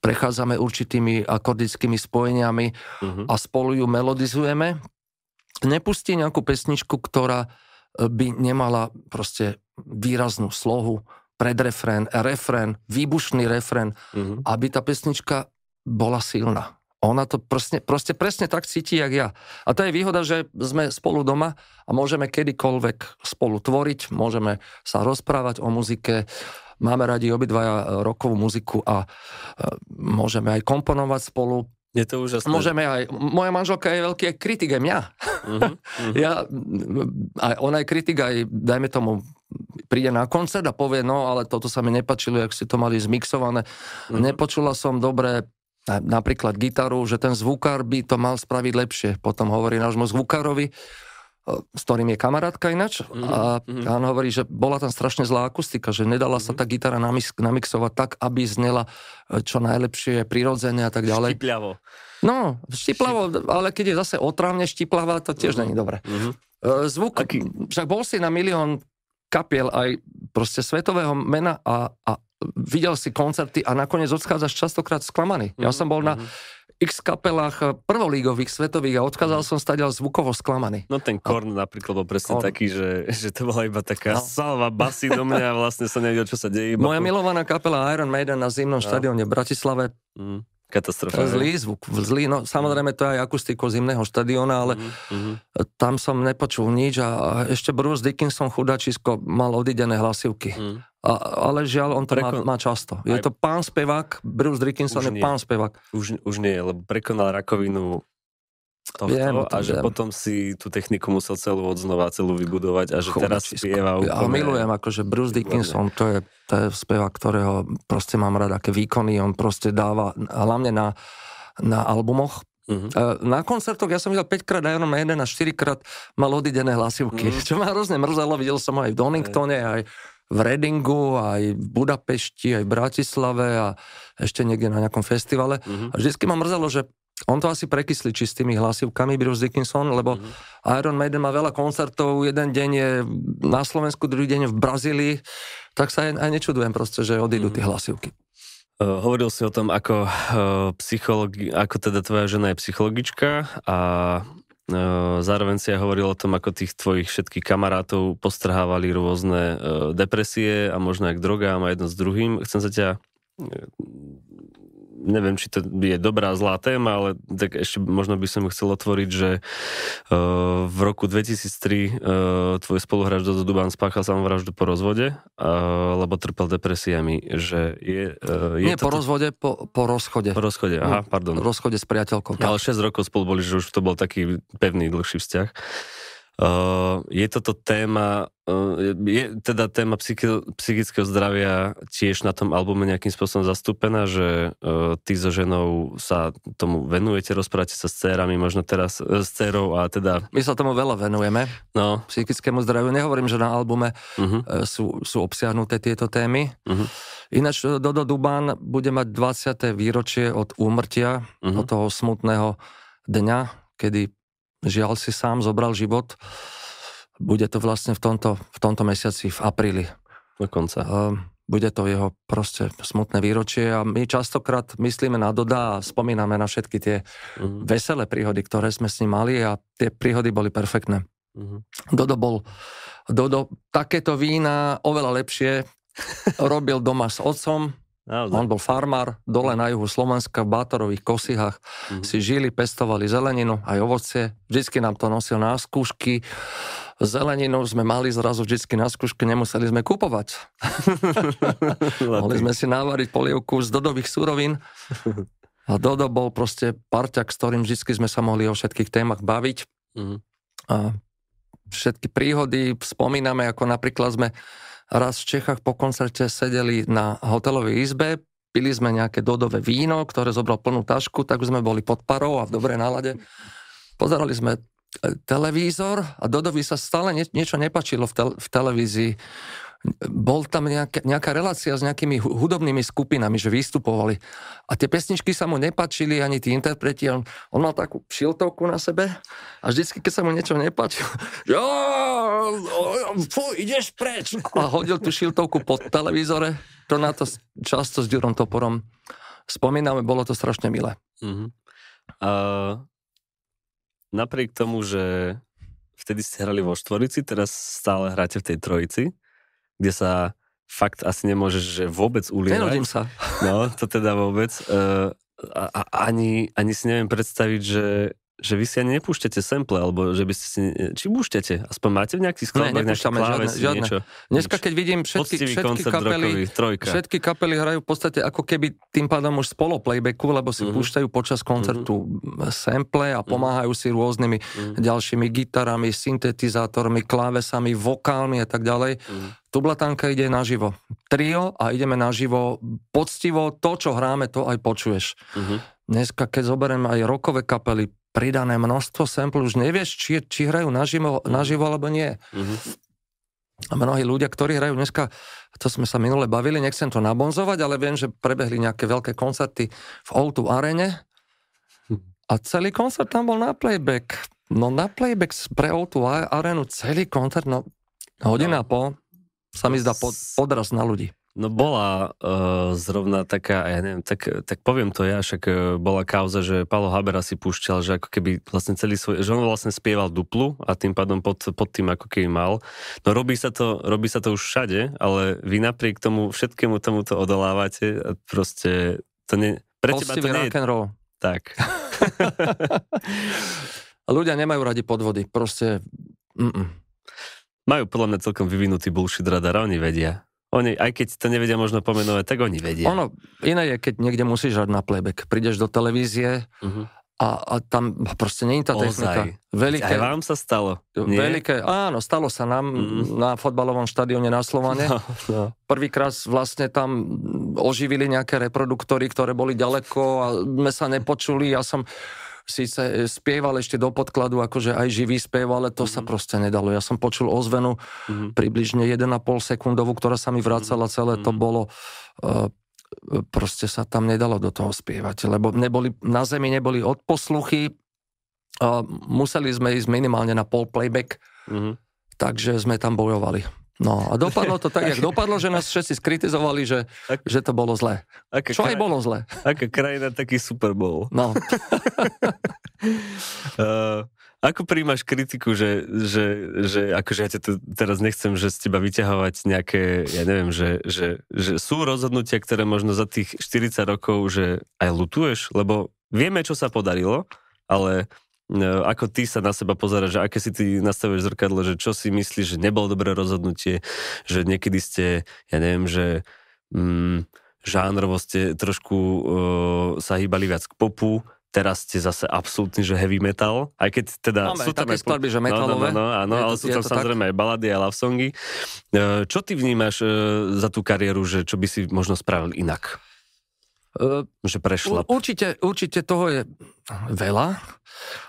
prechádzame určitými akordickými spojeniami uh-huh. a spolu ju melodizujeme. Nepustí nejakú pesničku, ktorá e, by nemala proste výraznú slohu, predrefrén, refrén, výbušný refrén, uh-huh. aby tá pesnička bola silná. Ona to proste, proste presne tak cíti, jak ja. A to je výhoda, že sme spolu doma a môžeme kedykoľvek spolu tvoriť, môžeme sa rozprávať o muzike, máme radi obidvaja rokovú muziku a e, môžeme aj komponovať spolu. Je to úžasné. Môžeme aj, moja manželka je veľký kritik aj mňa. Uh-huh, uh-huh. ja, aj ona je kritik aj, dajme tomu, príde na koncert a povie, no ale toto sa mi nepačilo, jak si to mali zmixované. Uh-huh. Nepočula som dobre napríklad gitaru, že ten zvukár by to mal spraviť lepšie. Potom hovorí nášmu zvukárovi, s ktorým je kamarátka ináč, mm-hmm. a mm-hmm. on hovorí, že bola tam strašne zlá akustika, že nedala mm-hmm. sa tá gitara namix, namixovať tak, aby znela e, čo najlepšie, prirodzene a tak ďalej. Štipľavo. No, štiplavo, ale keď je zase otrávne štiplavá, to tiež mm-hmm. není dobré. Mm-hmm. Zvuk, Aký? však bol si na milión kapiel aj proste svetového mena a, a videl si koncerty a nakoniec odchádzaš častokrát sklamaný. Ja som bol na x kapelách prvolígových, svetových a odchádzal som stadiaľ zvukovo sklamaný. No ten Korn napríklad bol presne Korn. taký, že, že to bola iba taká no. salva basy do mňa a vlastne sa nevedel, čo sa deje. Moja milovaná kapela Iron Maiden na zimnom no. štadióne v Bratislave mm. Katastrofa. Zlý zvuk, zlý, no samozrejme to je aj akustiko zimného štadióna, ale mm-hmm. tam som nepočul nič a ešte Bruce Dickinson chudačisko mal odidené hlasivky. Mm. A, ale žiaľ, on to Prekon... má, má často. Je aj... to pán spevák, Bruce Dickinson už je nie. pán spevák. Už, už nie, lebo prekonal rakovinu tohto viem, a že viem. potom si tú techniku musel celú od znova celú vybudovať a že Chod, teraz spieva úplne... Ho milujem, akože Bruce Dickinson, to je, to je spevák, ktorého proste mám rád, aké výkony on proste dáva, hlavne na, na albumoch, Uh-huh. Na koncertoch ja som videl 5 krát Iron Maiden a 4 krát mal odidené hlasivky, uh-huh. čo ma hrozne mrzelo, videl som aj v Doningtone, aj v Redingu, aj v Budapešti, aj v Bratislave a ešte niekde na nejakom festivale. Uh-huh. A vždycky ma mrzelo, že on to asi prekysli čistými hlasivkami Bruce Dickinson, lebo mm-hmm. Iron Maiden má veľa koncertov, jeden deň je na Slovensku, druhý deň je v Brazílii, tak sa aj, aj nečudujem proste, že odídu mm-hmm. tie hlasivky. Uh, hovoril si o tom, ako, uh, psychologi- ako teda tvoja žena je psychologička a uh, zároveň si aj hovoril o tom, ako tých tvojich všetkých kamarátov postrhávali rôzne depresie a možno aj k drogám a jedno s druhým. Chcem sa ťa neviem, či to je dobrá, zlá téma, ale tak ešte možno by som chcel otvoriť, že uh, v roku 2003 uh, e, tvoj spoluhráč Dodo Duban spáchal samovraždu po rozvode, uh, lebo trpel depresiami, že je... Uh, je Nie, to po rozvode, po, po rozchode. Po rozchode, aha, pardon. Rozchode s priateľkou. Ale 6 rokov spolu boli, že už to bol taký pevný, dlhší vzťah. Uh, je toto téma, uh, je teda téma psychi- psychického zdravia tiež na tom albume nejakým spôsobom zastúpená, že uh, ty so ženou sa tomu venujete, rozprávate sa s cérami, možno teraz s cérou a teda... My sa tomu veľa venujeme, no. psychickému zdraviu. Nehovorím, že na albume uh-huh. uh, sú, sú obsiahnuté tieto témy. Uh-huh. Ináč Dodo Dubán bude mať 20. výročie od úmrtia, uh-huh. od toho smutného dňa, kedy žiaľ si sám zobral život. Bude to vlastne v tomto, v tomto mesiaci, v apríli. Dokonca. Uh, bude to jeho proste smutné výročie a my častokrát myslíme na Doda a spomíname na všetky tie uh-huh. veselé príhody, ktoré sme s ním mali a tie príhody boli perfektné. Uh-huh. Dodo bol, Dodo takéto vína oveľa lepšie robil doma s otcom, Naozaj. On bol farmár dole na juhu Slovenska v Bátorových kosihách. Mm-hmm. Si žili, pestovali zeleninu, aj ovocie. Vždycky nám to nosil na skúšky. Zeleninu sme mali zrazu vždycky na skúšky, nemuseli sme kupovať. Mohli sme si návariť polievku z dodových surovín. A Dodo bol proste parťak, s ktorým vždy sme sa mohli o všetkých témach baviť. Mm-hmm. A všetky príhody spomíname, ako napríklad sme raz v Čechách po koncerte sedeli na hotelovej izbe, pili sme nejaké dodové víno, ktoré zobral plnú tašku, tak sme boli pod parou a v dobrej nálade. Pozerali sme e, televízor a Dodovi sa stále nie, niečo nepačilo v, tel, v televízii bol tam nejaká, nejaká relácia s nejakými hudobnými skupinami, že vystupovali. A tie pesničky sa mu nepačili, ani tí interpreti. On, on mal takú šiltovku na sebe a vždycky, keď sa mu niečo nepačilo, že ideš preč. A hodil tú šiltovku pod televízore. To na to často s Ďurom Toporom spomíname, bolo to strašne milé. Uh-huh. Uh, napriek tomu, že vtedy ste hrali vo štvorici, teraz stále hráte v tej trojici kde sa fakt asi nemôžeš že vôbec ulievať. Nenudím sa. No, to teda vôbec. Uh, a, a ani, ani si neviem predstaviť, že že vy si ani nepúšťate sample, alebo že by ste si... Či púšťate? Aspoň máte v nejakých skladbách nejaké kláves, žiadne, žiadne. niečo? Dneska, keď vidím všetky, všetky kapely, rokový, všetky kapely hrajú v podstate ako keby tým pádom už spolo playbacku, lebo si uh-huh. púšťajú počas koncertu uh-huh. sample a mhm. pomáhajú si rôznymi uh-huh. ďalšími gitarami, syntetizátormi, klávesami, vokálmi a tak ďalej. Uh-huh. Tublatanka ide naživo. Trio a ideme naživo. Poctivo to, čo hráme, to aj počuješ. Uh-huh. Dneska, keď zoberiem aj rokové kapely, pridané množstvo sample, už nevieš, či, či hrajú naživo, naživo alebo nie. Mm-hmm. A mnohí ľudia, ktorí hrajú dneska, to sme sa minule bavili, nechcem to nabonzovať, ale viem, že prebehli nejaké veľké koncerty v O2 arene a celý koncert tam bol na playback. No na playback pre O2 arenu celý koncert, no hodina no. po sa mi zdá pod, podraz na ľudí. No bola uh, zrovna taká, ja neviem, tak, tak poviem to ja, však uh, bola kauza, že Palo Habera si púšťal, že ako keby vlastne celý svoj, že on vlastne spieval duplu a tým pádom pod, pod tým ako keby mal. No robí sa to, robí sa to už všade, ale vy napriek tomu všetkému tomuto odolávate a proste to nie, pre teba to nie je... roll. Tak. Ľudia nemajú radi podvody, proste... Mm-mm. Majú podľa mňa celkom vyvinutý bullshit radar, oni vedia. Oni, aj keď to nevedia možno pomenovať, tak oni vedia. Ono, iné je, keď niekde musíš hrať na playback. Prídeš do televízie uh-huh. a, a tam proste nie je tá technika. Veľké, aj vám sa stalo? Nie? Veľké, áno, stalo sa nám uh-huh. na fotbalovom štadióne na Slovane. No, no. Prvýkrát vlastne tam oživili nejaké reproduktory, ktoré boli ďaleko a sme sa nepočuli. Ja som síce spieval ešte do podkladu, akože aj živý spev, ale to mm-hmm. sa mhm. proste nedalo. Ja som počul ozvenu mm-hmm. približne 1,5 sekundovú, ktorá sa mi vracala celé, to mhm. bolo... Uh, proste sa tam nedalo do toho spievať, lebo neboli, na zemi neboli odposluchy, uh, museli sme ísť minimálne na pol playback, mm-hmm. takže sme tam bojovali. No a dopadlo to tak, jak dopadlo, že nás všetci skritizovali, že, Ak, že to bolo zlé. Čo kraj, aj bolo zlé. Aká krajina, taký Super Bowl. No. uh, ako príjmaš kritiku, že, že, že akože ja to teraz nechcem, že z teba vyťahovať nejaké, ja neviem, že, že, že sú rozhodnutia, ktoré možno za tých 40 rokov, že aj lutuješ, lebo vieme, čo sa podarilo, ale ako ty sa na seba pozeráš, že aké si ty nastavuješ zrkadlo, že čo si myslíš, že nebolo dobré rozhodnutie, že niekedy ste, ja neviem, že mm, žánrovo ste trošku uh, sa hýbali viac k popu, teraz ste zase absolútny, že heavy metal, aj keď teda Máme sú tam také skladby, že metalové. No, no, no, áno, ale sú tam samozrejme tak? aj balady a love songy. Uh, čo ty vnímaš uh, za tú kariéru, že čo by si možno spravil inak? Uh, že prešla. Určite, určite toho je veľa.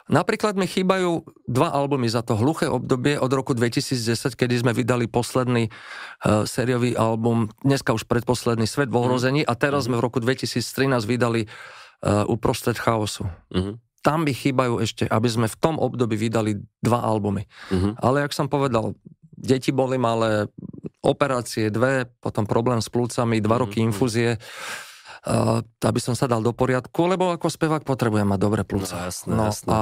Napríklad mi chýbajú dva albumy za to hluché obdobie od roku 2010, kedy sme vydali posledný uh, sériový album, dneska už predposledný Svet v ohrození mm. a teraz sme v roku 2013 vydali uh, Uprostred chaosu. Mm. Tam by chýbajú ešte, aby sme v tom období vydali dva albumy. Mm. Ale jak som povedal, deti boli malé, operácie dve, potom problém s plúcami, dva mm. roky infúzie aby som sa dal do poriadku, lebo ako spevák potrebujem mať dobré plúca. No, jasné, no, jasné. A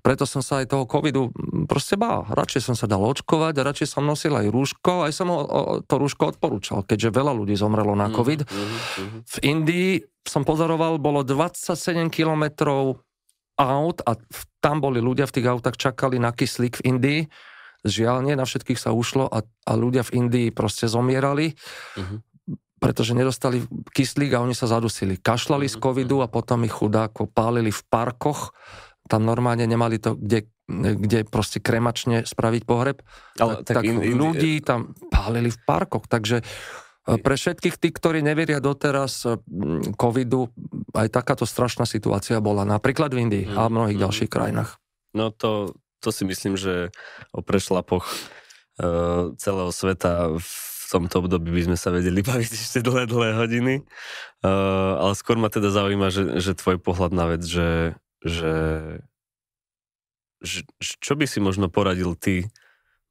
preto som sa aj toho covidu proste bál. Radšej som sa dal očkovať a radšej som nosil aj rúško, aj som ho, to rúško odporúčal, keďže veľa ľudí zomrelo na mhm, covid. Mm, mm, V Indii som pozoroval, bolo 27 kilometrov aut a tam boli ľudia v tých autách, čakali na kyslík v Indii. Žiaľ, nie na všetkých sa ušlo a, a ľudia v Indii proste zomierali. Uh-huh pretože nedostali kyslík a oni sa zadusili. Kašlali z mhm, covidu mhm. a potom ich chudáko pálili v parkoch. Tam normálne nemali to, kde, kde proste kremačne spraviť pohreb. Ale tak, tak in, in, ľudí tam pálili v parkoch. Takže e, pre všetkých tých, ktorí neveria doteraz e, covidu, aj takáto strašná situácia bola napríklad v Indii mm, a v mnohých mm, ďalších krajinách. No to, to si myslím, že o prešlapoch uh, celého sveta v tomto období by sme sa vedeli baviť ešte dlhé, dlhé hodiny. Uh, ale skôr ma teda zaujíma, že, že tvoj pohľad na vec, že, že, že čo by si možno poradil ty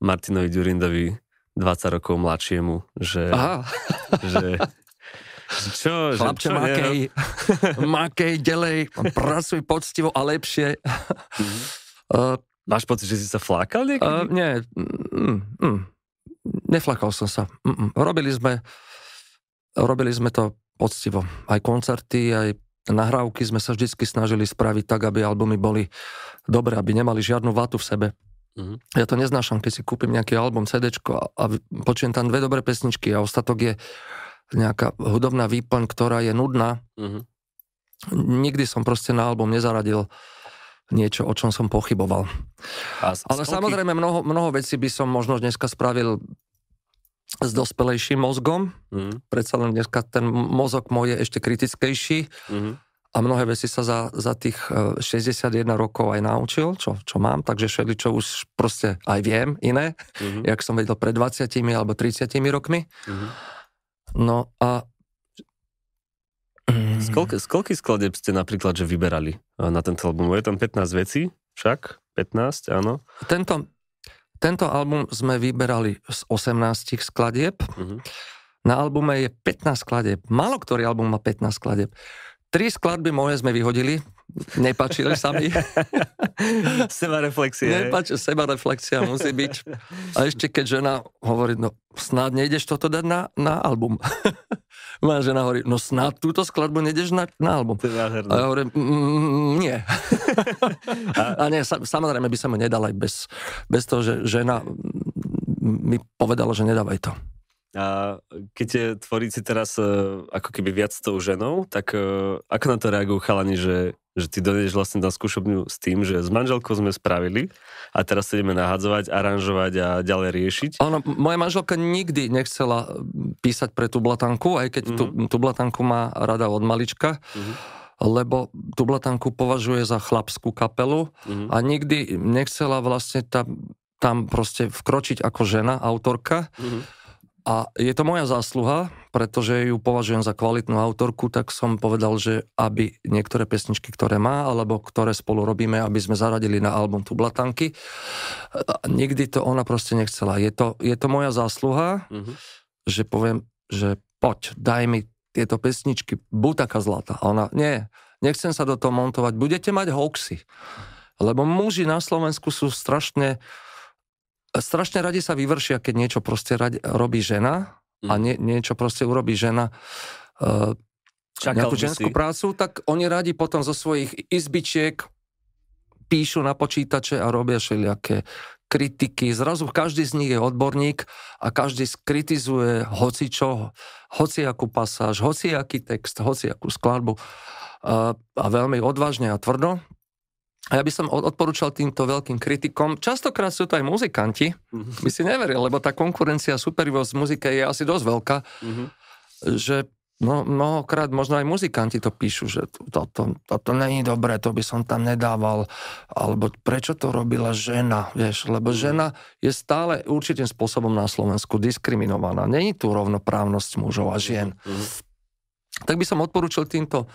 Martinovi Durindovi 20 rokov mladšiemu, že, Aha. že čo, Chlapče, že, čo makej, makej, ďalej, pracuj poctivo a lepšie. Mm-hmm. Uh, Máš pocit, že si sa flákal niekedy? Uh, nie. Mm, mm. Neflakal som sa. Mm-mm. Robili sme, robili sme to poctivo. Aj koncerty, aj nahrávky sme sa vždy snažili spraviť tak, aby albumy boli dobré, aby nemali žiadnu vatu v sebe. Mm-hmm. Ja to neznášam, keď si kúpim nejaký album, CD a, a počujem tam dve dobré pesničky a ostatok je nejaká hudobná výplň, ktorá je nudná. Mm-hmm. Nikdy som proste na album nezaradil niečo, o čom som pochyboval. A Ale stovky... samozrejme mnoho, mnoho vecí by som možno dneska spravil s dospelejším mozgom. Mm. Predsa len dneska ten mozog môj je ešte kritickejší mm. a mnohé veci sa za, za tých 61 e, rokov aj naučil, čo, čo mám, takže všetko, čo už proste aj viem iné, mm. jak som vedel pred 20 alebo 30 rokmi. Mm. No a z koľky skladeb ste napríklad, že vyberali e, na tento album? Je tam 15 vecí, však? 15, áno. Tento, tento album sme vyberali z 18 skladieb. Uh-huh. Na albume je 15 skladieb. Malo ktorý album má 15 skladieb. Tri skladby moje sme vyhodili, nepačili sa mi. seba reflexia. Nepač, seba reflexia musí byť. A ešte keď žena hovorí, no snad nejdeš toto dať na, na album. Moja žena hovorí, no snad túto skladbu nejdeš na, na album. A ja hovorím, mm, mm, nie. a, nie, samozrejme by sa mu nedal aj bez, bez toho, že žena mi povedala, že nedávaj to. A keď je tvoríci teraz uh, ako keby viac s tou ženou, tak uh, ako na to reagujú chalani, že, že ty dojdeš vlastne na skúšobňu s tým, že s manželkou sme spravili a teraz sa ideme nahadzovať, aranžovať a ďalej riešiť? Áno, moja manželka nikdy nechcela písať pre tú blatanku, aj keď mm-hmm. tú, tú blatanku má rada od malička. Mm-hmm lebo tú blatanku považuje za chlapskú kapelu mm-hmm. a nikdy nechcela vlastne tam, tam proste vkročiť ako žena, autorka. Mm-hmm. A je to moja zásluha, pretože ju považujem za kvalitnú autorku, tak som povedal, že aby niektoré pesničky, ktoré má, alebo ktoré spolu robíme, aby sme zaradili na album Tublatanky. Nikdy to ona proste nechcela. Je to, je to moja zásluha, mm-hmm. že poviem, že poď, daj mi tieto pesničky, buď taká zlata. A ona, nie, nechcem sa do toho montovať, budete mať hoaxy. Lebo muži na Slovensku sú strašne strašne radi sa vyvršia, keď niečo proste radi, robí žena a mhm. nie, niečo proste urobí žena uh, nejakú ženskú si. prácu, tak oni radi potom zo svojich izbičiek píšu na počítače a robia všelijaké kritiky. Zrazu každý z nich je odborník a každý skritizuje hoci čo, hoci akú pasáž, hoci aký text, hoci akú skladbu a, a veľmi odvážne a tvrdo. A ja by som odporúčal týmto veľkým kritikom, častokrát sú to aj muzikanti, mm-hmm. by si neveril, lebo tá konkurencia, superivosť v muzike je asi dosť veľká, mm-hmm. že no, mnohokrát možno aj muzikanti to píšu, že toto, toto není dobré, to by som tam nedával, alebo prečo to robila žena, vieš, lebo mm-hmm. žena je stále určitým spôsobom na Slovensku diskriminovaná. Není tu rovnoprávnosť mužov a žien. Mm-hmm. Tak by som odporúčil týmto,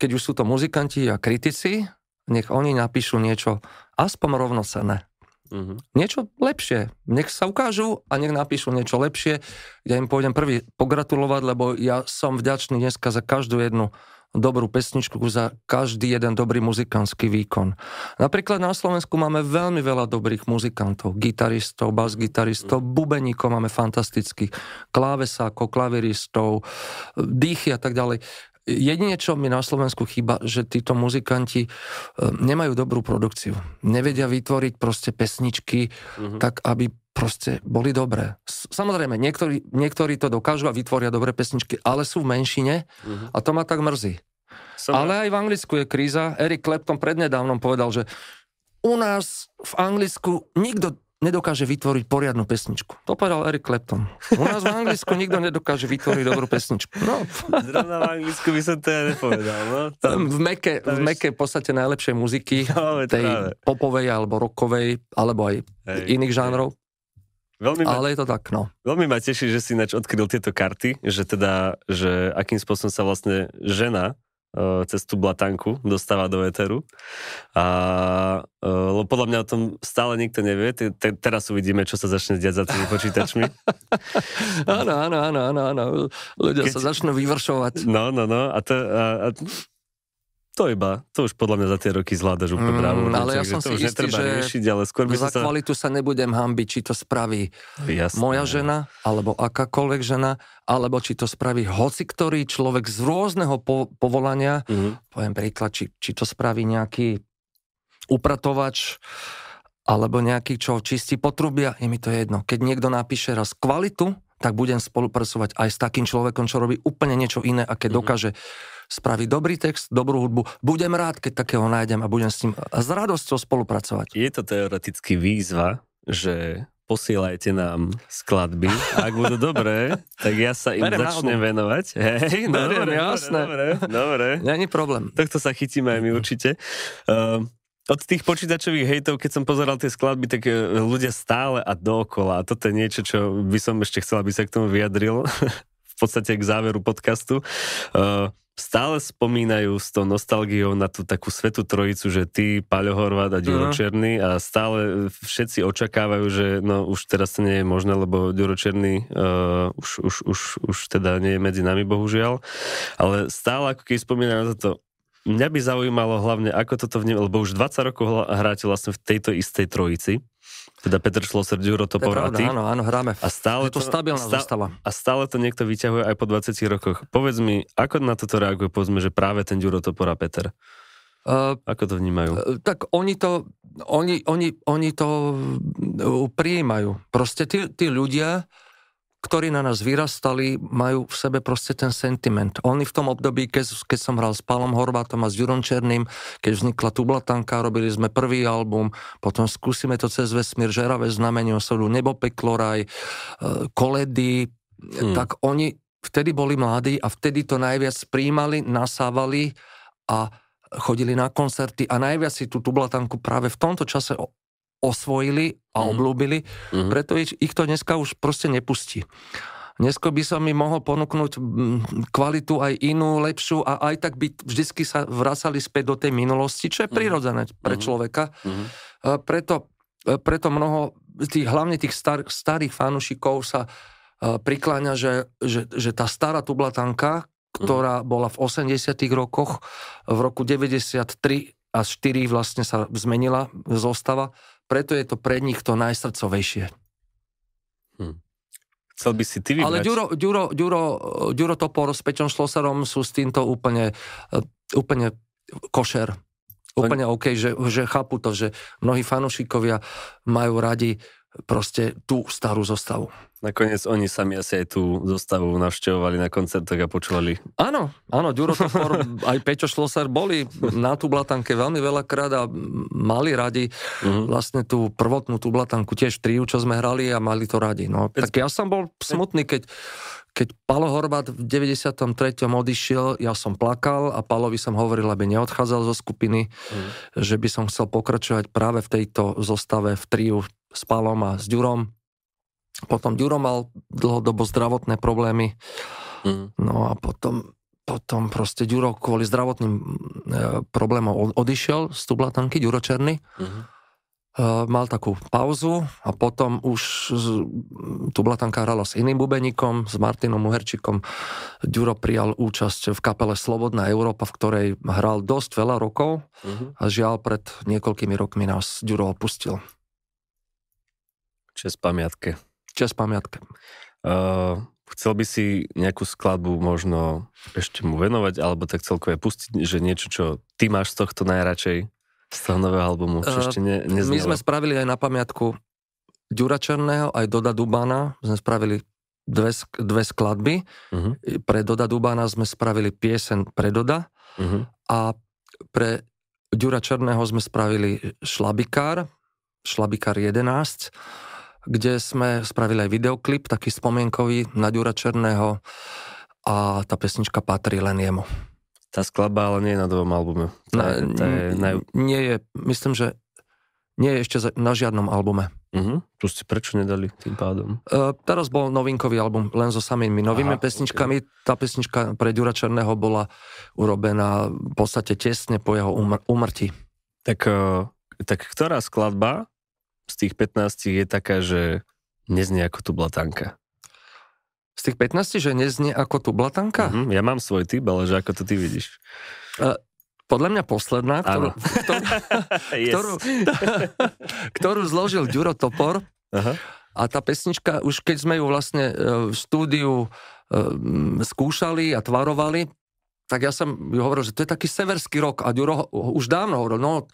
keď už sú to muzikanti a kritici, nech oni napíšu niečo aspoň rovnocené. Uh-huh. Niečo lepšie. Nech sa ukážu a nech napíšu niečo lepšie. Ja im pôjdem prvý pogratulovať, lebo ja som vďačný dneska za každú jednu dobrú pesničku, za každý jeden dobrý muzikantský výkon. Napríklad na Slovensku máme veľmi veľa dobrých muzikantov, gitaristov, bas-gitaristov, bubeníkov máme fantastických, klávesákov, klaviristov, dýchy a tak ďalej. Jedine, čo mi na Slovensku chýba, že títo muzikanti e, nemajú dobrú produkciu. Nevedia vytvoriť proste pesničky mm-hmm. tak, aby proste boli dobré. Samozrejme, niektorí, niektorí to dokážu a vytvoria dobré pesničky, ale sú v menšine mm-hmm. a to ma tak mrzí. Som ale aj v Anglicku je kríza. Eric Clapton prednedávnom povedal, že u nás v Anglicku nikto nedokáže vytvoriť poriadnu pesničku. To povedal Eric Clapton. U nás v Anglicku nikto nedokáže vytvoriť dobrú pesničku. No. Zrovna v Anglicku by som to ja nepovedal. No? Tam, v meke, v meke v podstate najlepšej muziky, no, tej práve. popovej alebo rockovej, alebo aj hej, iných žánrov. Veľmi ma, Ale je to tak, no. Veľmi ma teší, že si ináč odkryl tieto karty, že teda, že akým spôsobom sa vlastne žena cez tú blatanku dostáva do éteru. A e, lebo podľa mňa o tom stále nikto nevie. Te, te, teraz uvidíme, čo sa začne diať za tými počítačmi. áno, áno, áno, áno, áno. Ľudia Keď... sa začnú vyvršovať. No, no, no. A, to, a, a to iba, to už podľa mňa za tie roky zvládaš úplne mm, právo. Ale ja som si istý, že riešiť, ale skôr by za sa... kvalitu sa nebudem hambiť, či to spraví Jasné. moja žena, alebo akákoľvek žena, alebo či to spraví hoci ktorý človek z rôzneho po- povolania. Mm. Poviem príklad, či, či to spraví nejaký upratovač, alebo nejaký, čo čistí potrubia, je mi to jedno. Keď niekto napíše raz kvalitu, tak budem spolupracovať aj s takým človekom, čo robí úplne niečo iné a keď mm. dokáže spraví dobrý text, dobrú hudbu. Budem rád, keď takého nájdem a budem s ním s radosťou spolupracovať. Je to teoreticky výzva, že posielajte nám skladby. Ak budú dobré, tak ja sa im Berem začnem venovať. Hej, no, dobre, jasné. Dobre, dobre. Není problém. Takto sa chytíme aj my určite. Uh, od tých počítačových hejtov, keď som pozeral tie skladby, tak e, ľudia stále a dookola. A toto je niečo, čo by som ešte chcel, aby sa k tomu vyjadril. v podstate k záveru podcastu. Uh, stále spomínajú s tou nostalgiou na tú takú svetú trojicu, že ty, Paľo Horvát a Ďuro uh-huh. Černý a stále všetci očakávajú, že no už teraz to nie je možné, lebo Ďuro Černý uh, už, už, už, už teda nie je medzi nami, bohužiaľ. Ale stále ako keď spomínajú na to, mňa by zaujímalo hlavne, ako toto vníma, lebo už 20 rokov hráte vlastne v tejto istej trojici. Teda Petr Šloser, Ďuro Topor a ty. Áno, áno, hráme. A stále to, to stabilná stá, zostava. A stále to niekto vyťahuje aj po 20 rokoch. Povedz mi, ako na toto reaguje, povedzme, že práve ten Ďuro Topor a Peter? Uh, ako to vnímajú? Uh, tak oni to, oni, oni, oni to uh, prijímajú. Proste tí, tí ľudia, ktorí na nás vyrastali, majú v sebe proste ten sentiment. Oni v tom období, keď, keď som hral s Pálom Horvátom a s Jurom Černým, keď vznikla Tublatanka, robili sme prvý album, potom skúsime to cez vesmír, Žeravé znamenie osudu, Nebo, peklo, raj, e, koledy, hmm. tak oni vtedy boli mladí a vtedy to najviac príjmali, nasávali a chodili na koncerty a najviac si tú Tublatanku práve v tomto čase osvojili a mm. oblúbili, mm. preto ich, ich to dneska už proste nepustí. Dnesko by som mi mohol ponúknuť kvalitu aj inú, lepšiu a aj tak by vždycky sa vracali späť do tej minulosti, čo je mhm. prirodzené pre mhm. človeka. Mm. Preto, e, preto mnoho tých, hlavne tých star, starých fanúšikov sa e, prikláňa, že, že, že tá stará tublatanka, ktorá bola v 80 rokoch, v roku 93 a 4 vlastne sa zmenila zostava, preto je to pre nich to najsrdcovejšie. Hm. Chcel by si ty vybrať? Ale Ďuro, Ďuro, Ďuro, Ďuro Topor s Pečom Šloserom sú s týmto úplne, eh, úplne košer. Úplne OK, že, že chápu to, že mnohí fanúšikovia majú radi proste tú starú zostavu. Nakoniec oni sami asi aj tú zostavu navštevovali na koncertoch a počúvali. Áno, áno, Ďuro Topor, aj Peťo Šlosar boli na Tublatanke veľmi veľakrát a mali radi uh-huh. vlastne tú prvotnú Tublatanku, tiež triu, čo sme hrali a mali to radi. No, tak ja som bol smutný, keď, keď Palo Horvat v 93. odišiel, ja som plakal a Palovi som hovoril, aby neodchádzal zo skupiny, uh-huh. že by som chcel pokračovať práve v tejto zostave v triu s Palom a s Ďurom potom Ďuro mal dlhodobo zdravotné problémy. Mm. No a potom, potom proste Ďuro kvôli zdravotným e, problémom odišiel z Tublatanky, Ďuro Černý. Mm. mal takú pauzu a potom už tu Blatanka hrala s iným bubeníkom, s Martinom Muherčikom. Ďuro prijal účasť v kapele Slobodná Európa, v ktorej hral dosť veľa rokov uh-huh. a žiaľ pred niekoľkými rokmi nás Ďuro opustil. Čes pamiatke. Čes pamiatke. Uh, chcel by si nejakú skladbu možno ešte mu venovať, alebo tak celkové pustiť, že niečo, čo ty máš z tohto najradšej? Z toho nového albumu, čo ešte ne, neznelo. My sme spravili aj na pamiatku Ďura Černého, aj Doda Dubana, sme spravili dve, dve skladby. Uh-huh. Pre Doda Dubana sme spravili piesen pre Doda uh-huh. a pre Ďura Černého sme spravili Šlabikár, Šlabikár 11, kde sme spravili aj videoklip, taký spomienkový na Ďura Černého a tá pesnička patrí len jemu. Tá skladba ale nie je na novom albume. Tá, na, tá je naj... Nie je, myslím, že nie je ešte na žiadnom albume. Uh-huh. Mhm. Proste prečo nedali tým pádom? Uh, teraz bol novinkový album len so samými novými Aha, pesničkami. Okay. Tá pesnička pre Ďura Černého bola urobená v podstate tesne po jeho umr- umrti. Tak, uh, tak ktorá skladba z tých 15 je taká, že neznie ako tu blatanka? z tých 15, že neznie ako tu blatanka? Mm-hmm, ja mám svoj typ, ale že ako to ty vidíš? Uh, podľa mňa posledná, ktorú, ktorú, yes. ktorú, ktorú zložil Ďuro Topor. Aha. A tá pesnička, už keď sme ju vlastne e, v štúdiu e, skúšali a tvarovali, tak ja som ju hovoril, že to je taký severský rok. A Ďuro už dávno hovoril, no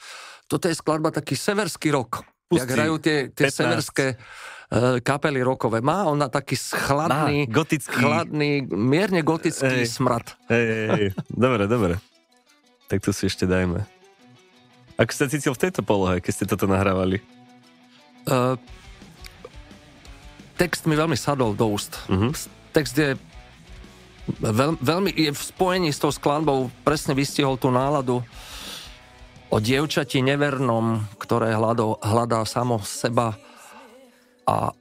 toto je skladba taký severský rok. Pusti, jak hrajú tie, tie severské uh, kapely rokové. Má ona taký chladný, Má, gotický. chladný, mierne gotický ej, smrad. Ej, ej, ej. Dobre, dobre. Tak to si ešte dajme. Ako ste cítil v tejto polohe, keď ste toto nahrávali? Uh, text mi veľmi sadol do úst. Uh-huh. Text je veľ, veľmi je v spojení s tou skladbou, presne vystihol tú náladu o dievčati nevernom, ktoré hľadó, hľadá samo seba a,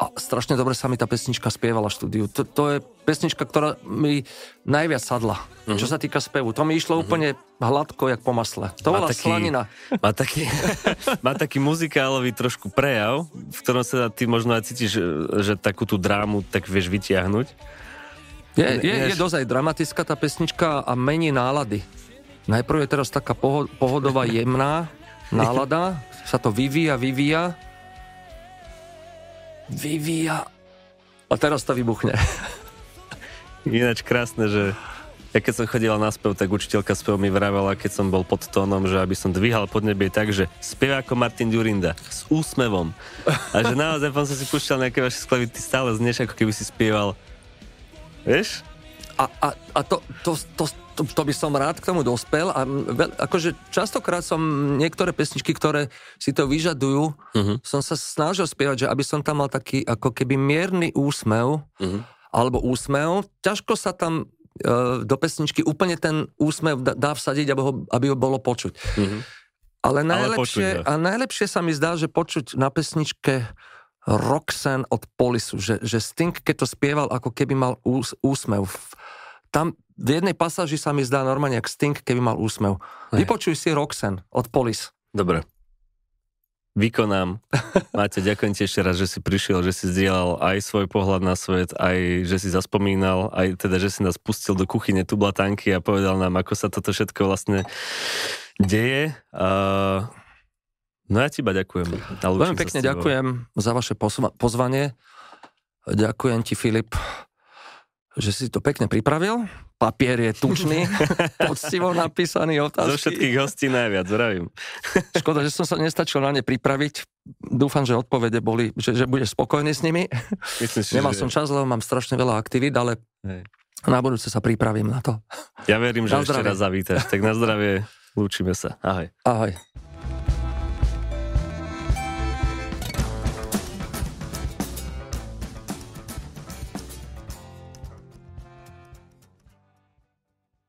a strašne dobre sa mi tá pesnička spievala v štúdiu. To, to je pesnička, ktorá mi najviac sadla, uh-huh. čo sa týka spevu. To mi išlo uh-huh. úplne hladko, jak po masle. To bola taký, slanina. Má taký, má taký muzikálový trošku prejav, v ktorom sa ty možno aj cítiš, že, že takú tú drámu tak vieš vytiahnuť. Je, je, je dosť dramatická tá pesnička a mení nálady. Najprv je teraz taká pohodová, jemná nálada, sa to vyvíja, vyvíja, vyvíja a teraz to vybuchne. Ináč krásne, že ja keď som chodila na spev, tak učiteľka spev mi vravela, keď som bol pod tónom, že aby som dvíhal podnebie tak, že spieva ako Martin Durinda, s úsmevom. A že naozaj, som si púšťal nejaké vaše sklavy, ty stále znieš, ako keby si spieval. Vieš? A, a, a to, to, to, to, to by som rád k tomu dospel a veľ, akože častokrát som niektoré pesničky, ktoré si to vyžadujú, uh-huh. som sa snažil spievať, že aby som tam mal taký ako keby mierny úsmev uh-huh. alebo úsmev. Ťažko sa tam uh, do pesničky úplne ten úsmev dá, dá vsadiť, aby ho, aby ho bolo počuť. Uh-huh. Ale, najlepšie, Ale počuť, a najlepšie sa mi zdá, že počuť na pesničke Roxanne od Polisu, že, že Sting, keď to spieval, ako keby mal ús, úsmev. Tam v jednej pasáži sa mi zdá normálne jak Sting, keby mal úsmev. Hej. Vypočuj si Roxen od Polis. Dobre. Vykonám. Máte, ďakujem ti ešte raz, že si prišiel, že si zdieľal aj svoj pohľad na svet, aj že si zaspomínal, aj teda, že si nás pustil do kuchyne tublatanky a povedal nám, ako sa toto všetko vlastne deje. Uh, no ja ti iba ďakujem. Veľmi pekne ďakujem za vaše pozvanie. Ďakujem ti, Filip, že si to pekne pripravil. Papier je tučný, poctivo napísaný otázky. Zo všetkých hostí najviac, zdravím. Škoda, že som sa nestačil na ne pripraviť. Dúfam, že odpovede boli, že, že budeš spokojný s nimi. Myslím si, Nemal že... som čas, lebo mám strašne veľa aktivít, ale Hej. na budúce sa pripravím na to. Ja verím, že na ešte raz zavítaš. Tak na zdravie, lúčime sa. Ahoj. Ahoj.